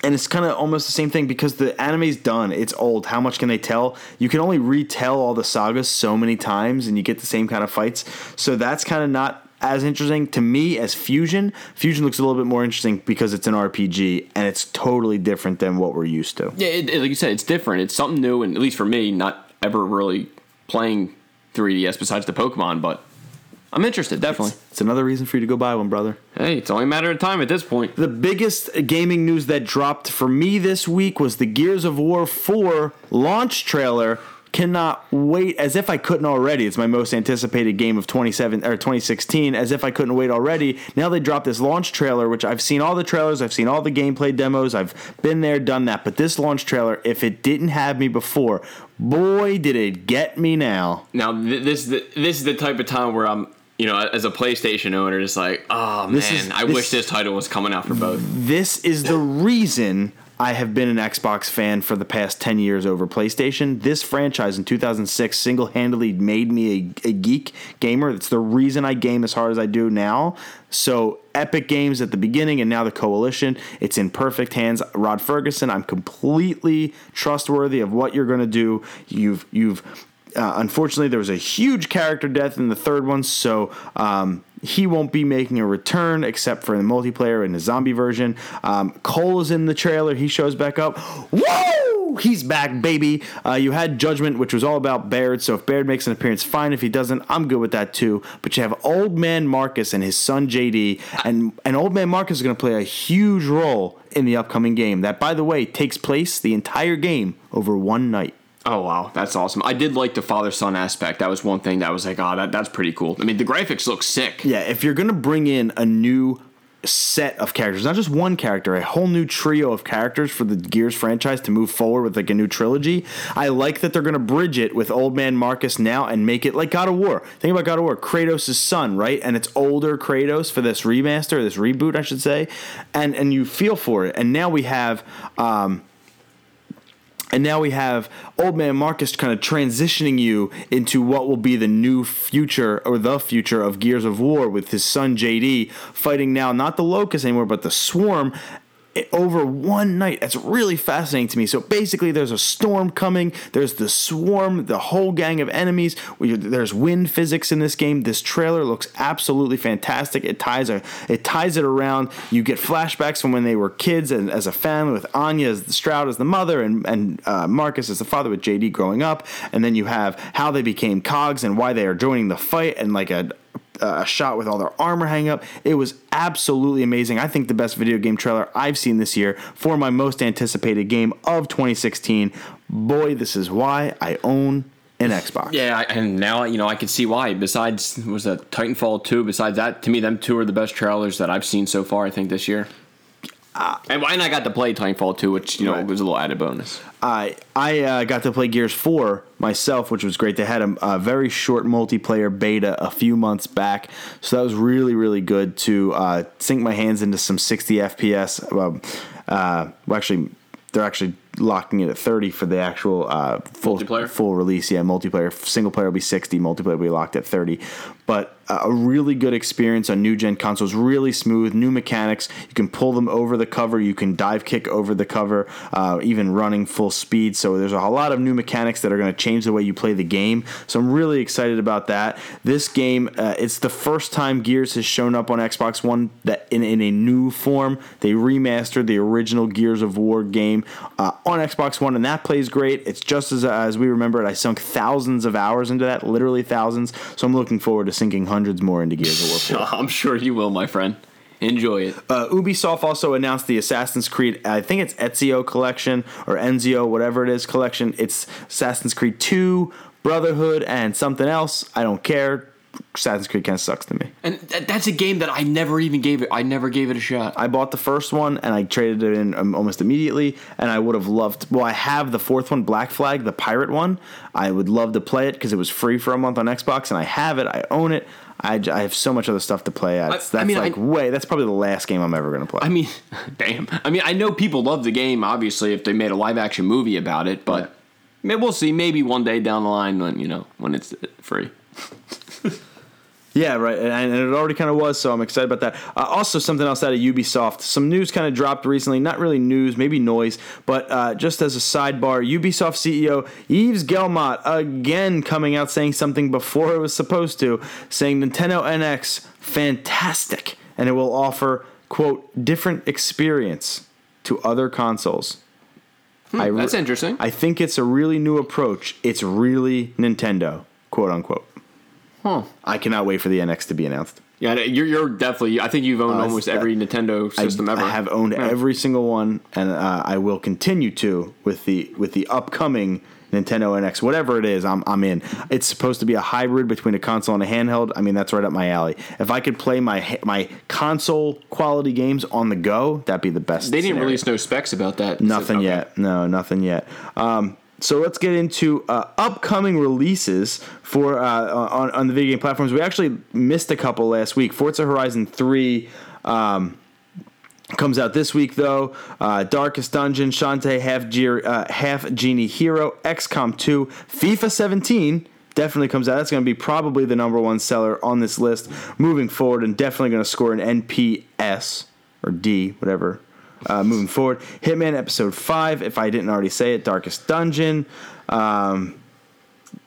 [SPEAKER 1] and it's kind of almost the same thing because the anime's done. It's old. How much can they tell? You can only retell all the sagas so many times, and you get the same kind of fights. So that's kind of not as interesting to me as Fusion. Fusion looks a little bit more interesting because it's an RPG and it's totally different than what we're used to.
[SPEAKER 2] Yeah, it, it- like you said, it's different. It's something new, and at least for me, not ever really playing 3DS besides the Pokemon, but I'm interested, definitely.
[SPEAKER 1] It's another reason for you to go buy one, brother.
[SPEAKER 2] Hey, it's only a matter of time at this point.
[SPEAKER 1] The biggest gaming news that dropped for me this week was the Gears of War 4 launch trailer. Cannot wait as if I couldn't already. It's my most anticipated game of 27 or 2016 as if I couldn't wait already. Now they dropped this launch trailer which I've seen all the trailers, I've seen all the gameplay demos, I've been there, done that. But this launch trailer, if it didn't have me before, boy did it get me now.
[SPEAKER 2] Now, th- this is the, this is the type of time where I'm, you know, as a PlayStation owner, just like, oh man,
[SPEAKER 1] is-
[SPEAKER 2] I
[SPEAKER 1] this-
[SPEAKER 2] wish this title was coming out for both.
[SPEAKER 1] This is the reason I have been an Xbox fan for the past 10 years over PlayStation. This franchise in 2006 single handedly made me a, a geek gamer. It's the reason I game as hard as I do now. So, Epic Games at the beginning and now the Coalition. It's in perfect hands. Rod Fergusson, I'm completely trustworthy of what you're going to do. You've, you've, uh, unfortunately, there was a huge character death in the third one, so um, he won't be making a return except for the multiplayer and the zombie version. Um, Cole is in the trailer. He shows back up. Whoa! He's back, baby. Uh, you had Judgment, which was all about Baird, so if Baird makes an appearance, fine. If he doesn't, I'm good with that too. But you have Old Man Marcus and his son JD, and, and Old Man Marcus is going to play a huge role in the upcoming game. That, by the way, takes place the entire game over one night.
[SPEAKER 2] Oh wow, that's awesome. I did like the father son aspect. That was one thing that was like, oh, that, that's pretty cool. I mean, the graphics look sick.
[SPEAKER 1] Yeah, if you're gonna bring in a new set of characters, not just one character, a whole new trio of characters for the Gears franchise to move forward with like a new trilogy. I like that they're gonna bridge it with Old Man Marcus now and make it like God of War. Think about God of War, Kratos' son, right? And it's older Kratos for this remaster, this reboot, I should say, and and you feel for it. And now we have. Um, and now we have old man Marcus kind of transitioning you into what will be the new future or the future of Gears of War with his son JD fighting now not the Locust anymore but the Swarm over one night. That's really fascinating to me. So basically, there's a storm coming. There's the swarm, the whole gang of enemies. There's wind physics in this game. This trailer looks absolutely fantastic. It ties a, it ties it around. You get flashbacks from when they were kids and as a family with Anya as the Stroud as the mother and and uh, Marcus as the father with JD growing up. And then you have how they became cogs and why they are joining the fight and like a a shot with all their armor hang up. It was absolutely amazing. I think the best video game trailer I've seen this year for my most anticipated game of 2016. Boy, this is why I own an Xbox.
[SPEAKER 2] Yeah, and now you know I can see why. Besides, was that Titanfall two? Besides that, to me, them two are the best trailers that I've seen so far. I think this year. And and I got to play Titanfall two, which you know
[SPEAKER 1] Right.
[SPEAKER 2] was a little added bonus.
[SPEAKER 1] I I uh, got to play Gears 4 myself, which was great. They had a, a very short multiplayer beta a few months back, so that was really really good to uh, sink my hands into some 60 FPS. Um, uh, well, actually, they're actually locking it at 30 for the actual uh, full
[SPEAKER 2] Multiplayer?
[SPEAKER 1] full release. Yeah, multiplayer single player will be 60, multiplayer will be locked at 30. But uh, a really good experience on new gen consoles, really smooth, new mechanics. You can pull them over the cover, you can dive kick over the cover, uh, even running full speed. So there's a lot of new mechanics that are going to change the way you play the game. So I'm really excited about that. This game, uh, it's the first time Gears has shown up on Xbox One that in, in a new form. They remastered the original Gears of War game uh, on Xbox One, and that plays great. It's just as as we remember it. I sunk thousands of hours into that, literally thousands. So I'm looking forward to sinking hundreds more into Gears of War 4. *laughs*
[SPEAKER 2] I'm sure you will, my friend. Enjoy it.
[SPEAKER 1] Uh, Ubisoft also announced the Assassin's Creed, I think it's Ezio collection or Enzio, whatever it is, collection. It's Assassin's Creed 2, Brotherhood, and something else. I don't care. Assassin's Creed kind of sucks to me.
[SPEAKER 2] And th- that's a game that I never even gave it. I never gave it a shot.
[SPEAKER 1] I bought the first one and I traded it in um, almost immediately, and I would have loved. Well, I have the fourth one, Black Flag, the pirate one. I would love to play it because it was free for a month on Xbox, and I have it. I own it. I have so much other stuff to play. That's,
[SPEAKER 2] I
[SPEAKER 1] that's
[SPEAKER 2] mean,
[SPEAKER 1] like
[SPEAKER 2] I-
[SPEAKER 1] way. That's probably the last game I'm ever going to play.
[SPEAKER 2] I mean, *laughs* damn. I mean, I know people love the game. Obviously, if they made a live action movie about it, but maybe we'll see. Maybe one day down the line when you know when it's free. *laughs*
[SPEAKER 1] Yeah, right, and, and it already kind of was, so I'm excited about that. Uh, also, something else out of Ubisoft. Some news kind of dropped recently. Not really news, maybe noise, but uh, just as a sidebar, Ubisoft CEO Yves Guillemot again coming out saying something before it was supposed to, saying Nintendo NX fantastic, and it will offer quote different experience to other consoles. I re-
[SPEAKER 2] That's interesting.
[SPEAKER 1] I think it's a really new approach. It's really Nintendo, quote unquote.
[SPEAKER 2] Huh.
[SPEAKER 1] I cannot wait for the NX to be announced.
[SPEAKER 2] Yeah, you're, you're definitely. I think you've owned
[SPEAKER 1] Uh,
[SPEAKER 2] almost
[SPEAKER 1] it's-
[SPEAKER 2] every Nintendo system
[SPEAKER 1] I,
[SPEAKER 2] ever.
[SPEAKER 1] I have owned
[SPEAKER 2] Yeah.
[SPEAKER 1] every single one, and uh, I will continue to with the with the upcoming Nintendo NX, whatever it is. I'm I'm in. It's supposed to be a hybrid between a console and a handheld. I mean, that's right up my alley. If I could play my my console quality games on the go, that'd be the best.
[SPEAKER 2] They didn't
[SPEAKER 1] scenario.
[SPEAKER 2] release no specs about that.
[SPEAKER 1] Nothing
[SPEAKER 2] Okay.
[SPEAKER 1] yet. No, nothing yet. Um, so let's get into uh, upcoming releases for uh, on, on the video game platforms. We actually missed a couple last week. Forza Horizon 3 um, comes out this week, though. Uh, Darkest Dungeon, Shantae, Half, uh, Half Genie Hero, XCOM 2, FIFA 17 definitely comes out. That's going to be probably the number one seller on this list moving forward and definitely going to score an NPS or D, whatever. Uh, moving forward, Hitman Episode Five. If I didn't already say it, Darkest Dungeon. Um,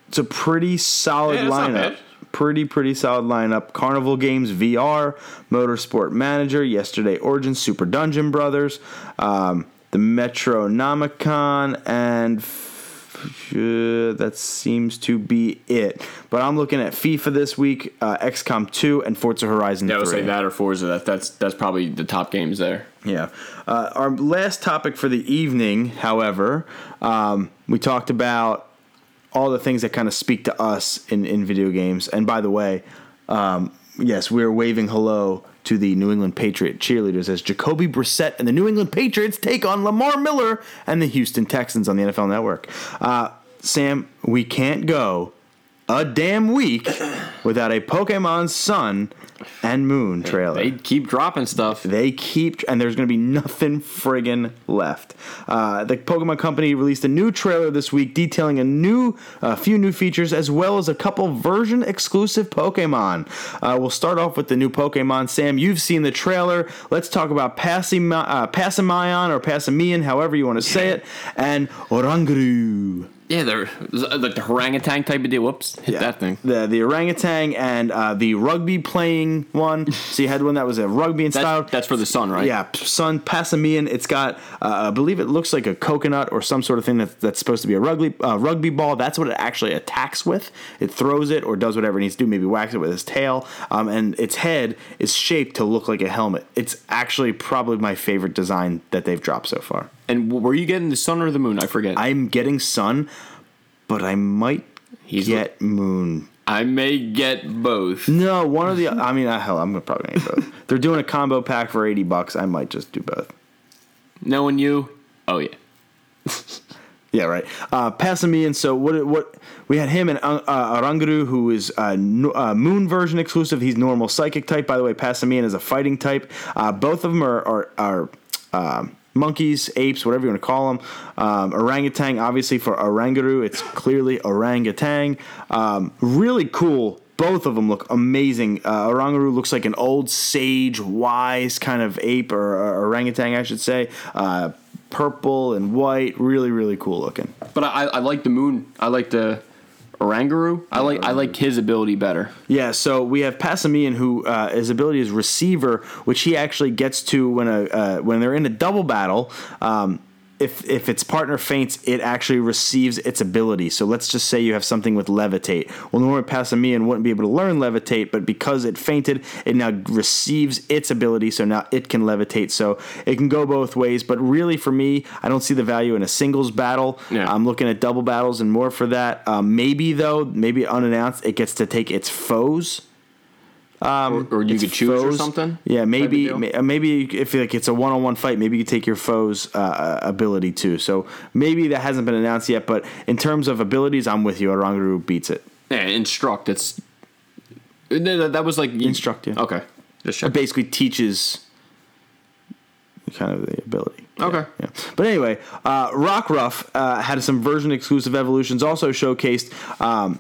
[SPEAKER 1] it's a pretty solid
[SPEAKER 2] Yeah,
[SPEAKER 1] lineup. Pretty pretty solid lineup. Carnival Games VR, Motorsport Manager, Yesterday Origins, Super Dungeon Brothers, um, the Metronomicon, and f- uh, that seems to be it. But I'm looking at FIFA this week, uh, XCOM 2, and Forza Horizon
[SPEAKER 2] Yeah, I
[SPEAKER 1] 3.
[SPEAKER 2] would say that or Forza. That, that's that's probably the top games there.
[SPEAKER 1] Yeah. Uh, our last topic for the evening, however, um, we talked about all the things that kind of speak to us in, in video games. And by the way, um, yes, we're waving hello to the New England Patriot cheerleaders as Jacoby Brissett and the New England Patriots take on Lamar Miller and the Houston Texans on the NFL Network. Uh, Sam, we can't go a damn week without a Pokemon Sun and Moon trailer.
[SPEAKER 2] They keep dropping stuff.
[SPEAKER 1] They keep, and there's going to be nothing friggin' left. Uh, the Pokemon Company released a new trailer this week detailing a new, a few new features as well as a couple version exclusive Pokemon. Uh, we'll start off with the new Pokemon. Sam, you've seen the trailer. Let's talk about Passim- uh, Passimion or Passimian, however you want to say it, and Oranguru.
[SPEAKER 2] Yeah, they're like the orangutan type of deal. Whoops, hit that thing.
[SPEAKER 1] The the orangutan and uh, the rugby playing one. *laughs* so you had one that was a rugby in style.
[SPEAKER 2] That's, that's for the sun, right?
[SPEAKER 1] Yeah, Sun Passimian. It's got, uh, I believe it looks like a coconut or some sort of thing that, that's supposed to be a rugby uh, rugby ball. That's what it actually attacks with. It throws it or does whatever it needs to do. Maybe whacks it with its tail. Um, and its head is shaped to look like a helmet. It's actually probably my favorite design that they've dropped so far.
[SPEAKER 2] And were you getting the sun or the moon? I forget.
[SPEAKER 1] I'm getting Sun, but I might
[SPEAKER 2] He's
[SPEAKER 1] get Moon.
[SPEAKER 2] I may get both.
[SPEAKER 1] No, one of the. I mean, uh, hell, I'm probably gonna get both. *laughs* They're doing a combo pack for eighty bucks. I might just do both.
[SPEAKER 2] Knowing you, oh yeah. *laughs*
[SPEAKER 1] Yeah, right. Uh, Passimian. So what? What we had him and uh, uh, Oranguru, who is uh, n- uh, Moon version exclusive. He's normal psychic type. By the way, Passimian is a fighting type. Uh, both of them are are, are um monkeys, apes, whatever you want to call them. Um, orangutan, obviously for Oranguru, it's clearly orangutan. Um, really cool. Both of them look amazing. Uh, Oranguru looks like an old sage, wise kind of ape or, or orangutan, I should say. Uh, purple and white, really, really cool looking.
[SPEAKER 2] But I, I like the moon. I like the Oranguru. I like I like his ability better.
[SPEAKER 1] Yeah, so we have Passimian, who uh, his ability is receiver, which he actually gets to when a uh, when they're in a double battle. Um, if if its partner faints, it actually receives its ability. So let's just say you have something with levitate. Well, normally Passimian wouldn't be able to learn levitate, but because it fainted, it now receives its ability. So now it can levitate. So it can go both ways. But really, for me, I don't see the value in a singles battle.
[SPEAKER 2] Yeah.
[SPEAKER 1] I'm looking at double battles and more for that. Um, maybe though, maybe unannounced, it gets to take its foes.
[SPEAKER 2] Or, or you could choose or something.
[SPEAKER 1] Yeah, maybe uh, maybe if like it's a one on one fight, maybe you take your foe's uh, ability too. So maybe that hasn't been announced yet. But in terms of abilities, I'm with you. Oranguru beats it.
[SPEAKER 2] Yeah, instruct. It's no, that was like
[SPEAKER 1] Instruct, yeah.
[SPEAKER 2] Okay.
[SPEAKER 1] It basically teaches kind of the ability.
[SPEAKER 2] Okay.
[SPEAKER 1] Yeah. But anyway, uh, Rockruff uh, had some version exclusive evolutions also showcased. Um,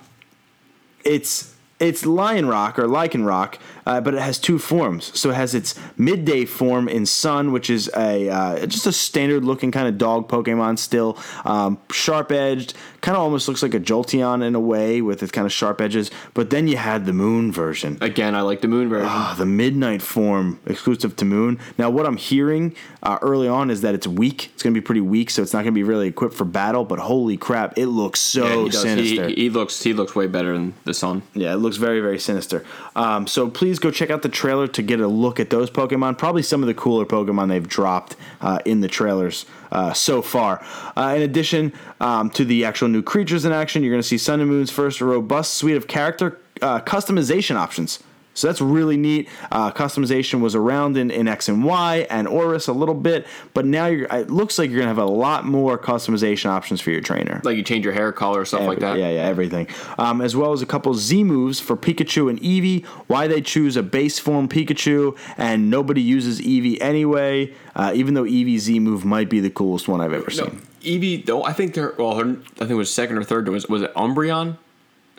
[SPEAKER 1] it's it's Lion Rock or Lycanroc, uh, but it has two forms. So it has its midday form in Sun, which is a uh, just a standard looking kind of dog Pokemon, still um, sharp edged, kind of almost looks like a Jolteon in a way with its kind of sharp edges. But then you had the Moon version.
[SPEAKER 2] Again, I like the moon version.
[SPEAKER 1] Ah, the midnight form exclusive to Moon. Now, what I'm hearing uh, early on is that it's weak. It's going to be pretty weak, so it's not going to be really equipped for battle. But holy crap, it looks so
[SPEAKER 2] Yeah, he,
[SPEAKER 1] sinister.
[SPEAKER 2] He, he looks he looks way better than the sun.
[SPEAKER 1] Yeah, it looks very, very sinister. Um, so please go check out the trailer to get a look at those Pokemon. Probably some of the cooler Pokemon they've dropped uh, in the trailers uh, so far. Uh, in addition um, to the actual new creatures in action, you're going to see Sun and Moon's first robust suite of character uh, customization options. So that's really neat. Uh, customization was around in, in X and Y and ORAS a little bit, but now you're, it looks like you're going to have a lot more customization options for your trainer.
[SPEAKER 2] Like you change your hair color or stuff like that.
[SPEAKER 1] Yeah, yeah, everything. Um, as well as a couple Z moves for Pikachu and Eevee. Why they choose a base form Pikachu and nobody uses Eevee anyway, uh, even though Eevee Z move might be the coolest one I've ever
[SPEAKER 2] No,
[SPEAKER 1] seen.
[SPEAKER 2] Eevee. Though I think they're well. Her, I think it was second or third. Was was it Umbreon?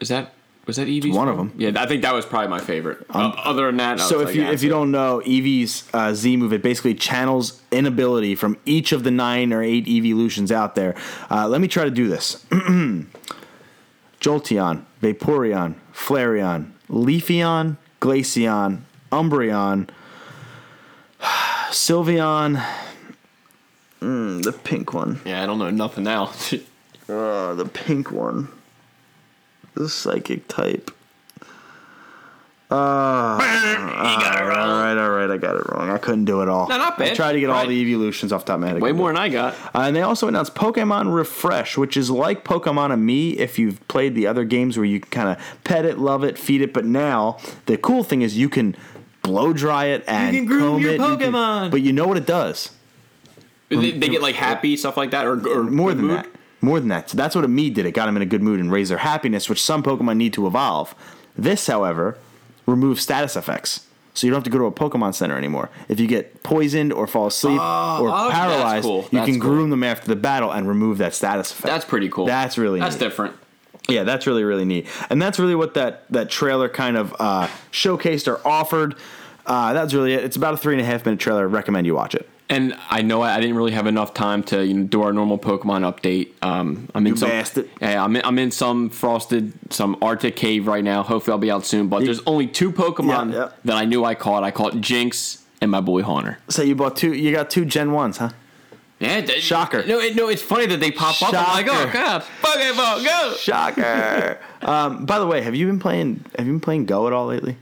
[SPEAKER 2] Is that was that Eevee's
[SPEAKER 1] one of them.
[SPEAKER 2] Yeah, I think that was probably my favorite. Uh, other than that, I
[SPEAKER 1] So
[SPEAKER 2] was
[SPEAKER 1] if
[SPEAKER 2] like,
[SPEAKER 1] you
[SPEAKER 2] yeah,
[SPEAKER 1] if you
[SPEAKER 2] that's
[SPEAKER 1] don't know Eevee's uh, Z move, it basically channels inability from each of the nine or eight evolutions out there. Uh, let me try to do this. *clears throat* Jolteon, Vaporeon, Flareon, Leafeon, Glaceon, Umbreon, *sighs* Sylveon. Mm, the pink one.
[SPEAKER 2] yeah, I don't know nothing now.
[SPEAKER 1] Uh, *laughs* the pink one. The psychic type. *laughs* Uh, all right, all right, I got it wrong. I couldn't do it all.
[SPEAKER 2] No, not
[SPEAKER 1] I
[SPEAKER 2] bad.
[SPEAKER 1] tried to get all
[SPEAKER 2] Right.
[SPEAKER 1] the evolutions off the top of my head.
[SPEAKER 2] Way more than I got.
[SPEAKER 1] Uh, and they also announced Pokemon Refresh, which is like Pokemon-Amie if you've played the other games where you can kind of pet it, love it, feed it. But now the cool thing is you can blow dry it and
[SPEAKER 2] can groom
[SPEAKER 1] comb
[SPEAKER 2] your
[SPEAKER 1] it. you can-
[SPEAKER 2] Pokemon.
[SPEAKER 1] but you know what it does?
[SPEAKER 2] They, they get like happy stuff like that, or, or
[SPEAKER 1] More than
[SPEAKER 2] mood?
[SPEAKER 1] that. More than that. So that's what Amie did. It got them in a good mood and raised their happiness, which some Pokemon need to evolve. This, however, removes status effects. So you don't have to go to a Pokemon Center anymore. If you get poisoned or fall asleep or
[SPEAKER 2] oh,
[SPEAKER 1] paralyzed,
[SPEAKER 2] cool.
[SPEAKER 1] you
[SPEAKER 2] That's
[SPEAKER 1] can
[SPEAKER 2] cool.
[SPEAKER 1] groom them after the battle and remove that status effect.
[SPEAKER 2] That's pretty cool.
[SPEAKER 1] That's really
[SPEAKER 2] that's
[SPEAKER 1] neat.
[SPEAKER 2] different.
[SPEAKER 1] Yeah, that's really really neat, and that's really what that that trailer kind of uh, showcased or offered. Uh, that's really it. It's about a three and a half minute trailer. I recommend you watch it.
[SPEAKER 2] And I know I didn't really have enough time to you know, do our normal Pokemon update. Um, I'm in
[SPEAKER 1] You
[SPEAKER 2] some.
[SPEAKER 1] bastard.
[SPEAKER 2] Yeah, I'm in, I'm in some frosted, some Arctic cave right now. Hopefully, I'll be out soon. But there's only two Pokemon
[SPEAKER 1] Yeah, yeah.
[SPEAKER 2] that I knew I caught. I caught Jynx and my boy Haunter.
[SPEAKER 1] So you bought two. You got two Gen ones, huh?
[SPEAKER 2] Yeah,
[SPEAKER 1] Shocker.
[SPEAKER 2] No, it, no, it's funny that they pop up. I'm like, oh
[SPEAKER 1] Shocker.
[SPEAKER 2] god, Pokemon, go!
[SPEAKER 1] Shocker. *laughs* um, by the way, have you been playing? Have you been playing Go at all lately?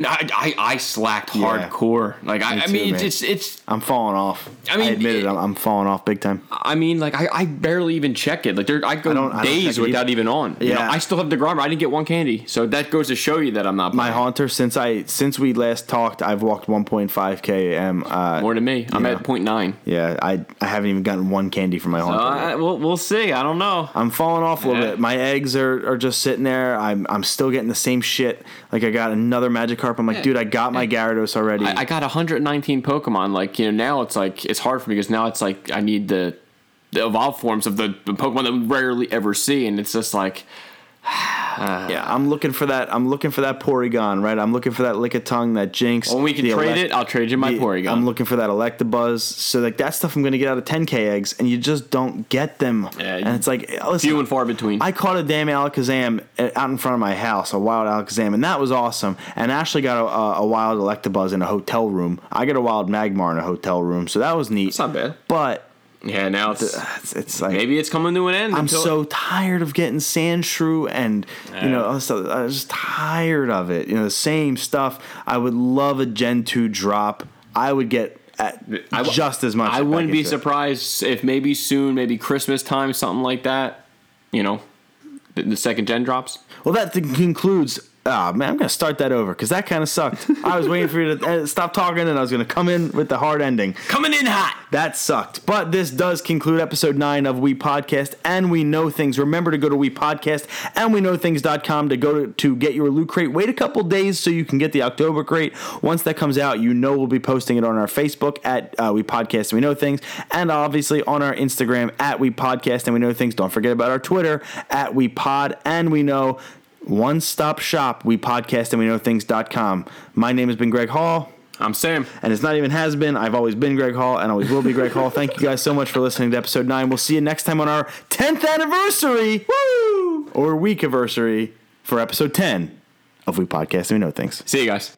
[SPEAKER 2] No, I, I, I slacked
[SPEAKER 1] Yeah.
[SPEAKER 2] hardcore. Like I,
[SPEAKER 1] Me
[SPEAKER 2] I mean, it's, it's it's
[SPEAKER 1] I'm falling off.
[SPEAKER 2] I mean, I
[SPEAKER 1] admit it.
[SPEAKER 2] it-
[SPEAKER 1] I'm, I'm falling off big time.
[SPEAKER 2] I mean, like I, I barely even check it. Like there, I go
[SPEAKER 1] I don't- I don't
[SPEAKER 2] days without even on. You know,
[SPEAKER 1] Yeah.
[SPEAKER 2] I still have the Grimer. I didn't get one candy, so that goes to show you that I'm not
[SPEAKER 1] My haunter since I since we last talked, I've walked 1.5 km. Uh,
[SPEAKER 2] more than me. I'm
[SPEAKER 1] Yeah.
[SPEAKER 2] at point 0.9.
[SPEAKER 1] yeah, I I haven't even gotten one candy from my haunter.
[SPEAKER 2] Uh. We'll we'll see. I don't know.
[SPEAKER 1] I'm falling off a little
[SPEAKER 2] Yeah.
[SPEAKER 1] bit. My eggs are, are just sitting there. I'm I'm still getting the same shit. Like I got another Magikarp. I'm like,
[SPEAKER 2] Yeah.
[SPEAKER 1] dude, I got my Gyarados already.
[SPEAKER 2] I, I got 119 Pokemon. Like you know, now it's like it's hard for me because now it's like I need the the evolved forms of the, the Pokemon that we rarely ever see, and it's just like *sighs*
[SPEAKER 1] yeah, I'm looking for that. I'm looking for that Porygon, right? I'm looking for that Lickitung, that Jynx.
[SPEAKER 2] when we can trade
[SPEAKER 1] Elec-
[SPEAKER 2] it, I'll trade you my
[SPEAKER 1] the-
[SPEAKER 2] Porygon.
[SPEAKER 1] I'm looking for that Electabuzz. So like that stuff I'm going to get out of 10k eggs, and you just don't get them.
[SPEAKER 2] Yeah,
[SPEAKER 1] and it's like, listen,
[SPEAKER 2] few and far between.
[SPEAKER 1] I caught a damn Alakazam uh, out in front of my house, a wild Alakazam, and that was awesome. And Ashley got a, a, a wild Electabuzz in a hotel room. I got a wild Magmar in a hotel room, so that was neat.
[SPEAKER 2] it's not bad.
[SPEAKER 1] But
[SPEAKER 2] Yeah, now it's
[SPEAKER 1] it's, it's like
[SPEAKER 2] maybe it's coming to an end.
[SPEAKER 1] I'm so tired of getting Sandshrew and you know
[SPEAKER 2] Yeah.
[SPEAKER 1] I was just tired of it. You know, the same stuff. I would love a Gen two drop. I would get at
[SPEAKER 2] I
[SPEAKER 1] just as much.
[SPEAKER 2] I wouldn't be
[SPEAKER 1] into it.
[SPEAKER 2] surprised if maybe soon, maybe Christmas time, something like that. You know, the, the second gen drops.
[SPEAKER 1] Well, that th- concludes. Ah man, I'm gonna start that over because that kind of sucked. I was waiting for you to uh, stop talking, and I was gonna come in with the hard ending.
[SPEAKER 2] Coming in hot.
[SPEAKER 1] That sucked. But this does conclude episode 9 of We Podcast and We Know Things. Remember to go to We Podcast and We Know Things.com to go to, to get your loot crate. Wait a couple days so you can get the October crate. Once that comes out, you know we'll be posting it on our Facebook at uh, We Podcast and We Know Things and obviously on our Instagram at We Podcast and We Know Things. Don't forget about our Twitter at We Pod and We Know. One stop shop. We podcast and we know things.com. My name has been Greg Hall.
[SPEAKER 2] I'm Sam.
[SPEAKER 1] And it's not even has been. I've always been Greg Hall and always will be Greg Hall. Thank you guys so much for listening to episode nine. We'll see you next time on our 10th anniversary. Woo! Or week anniversary for episode 10 of We Podcast and We Know Things.
[SPEAKER 2] See you guys.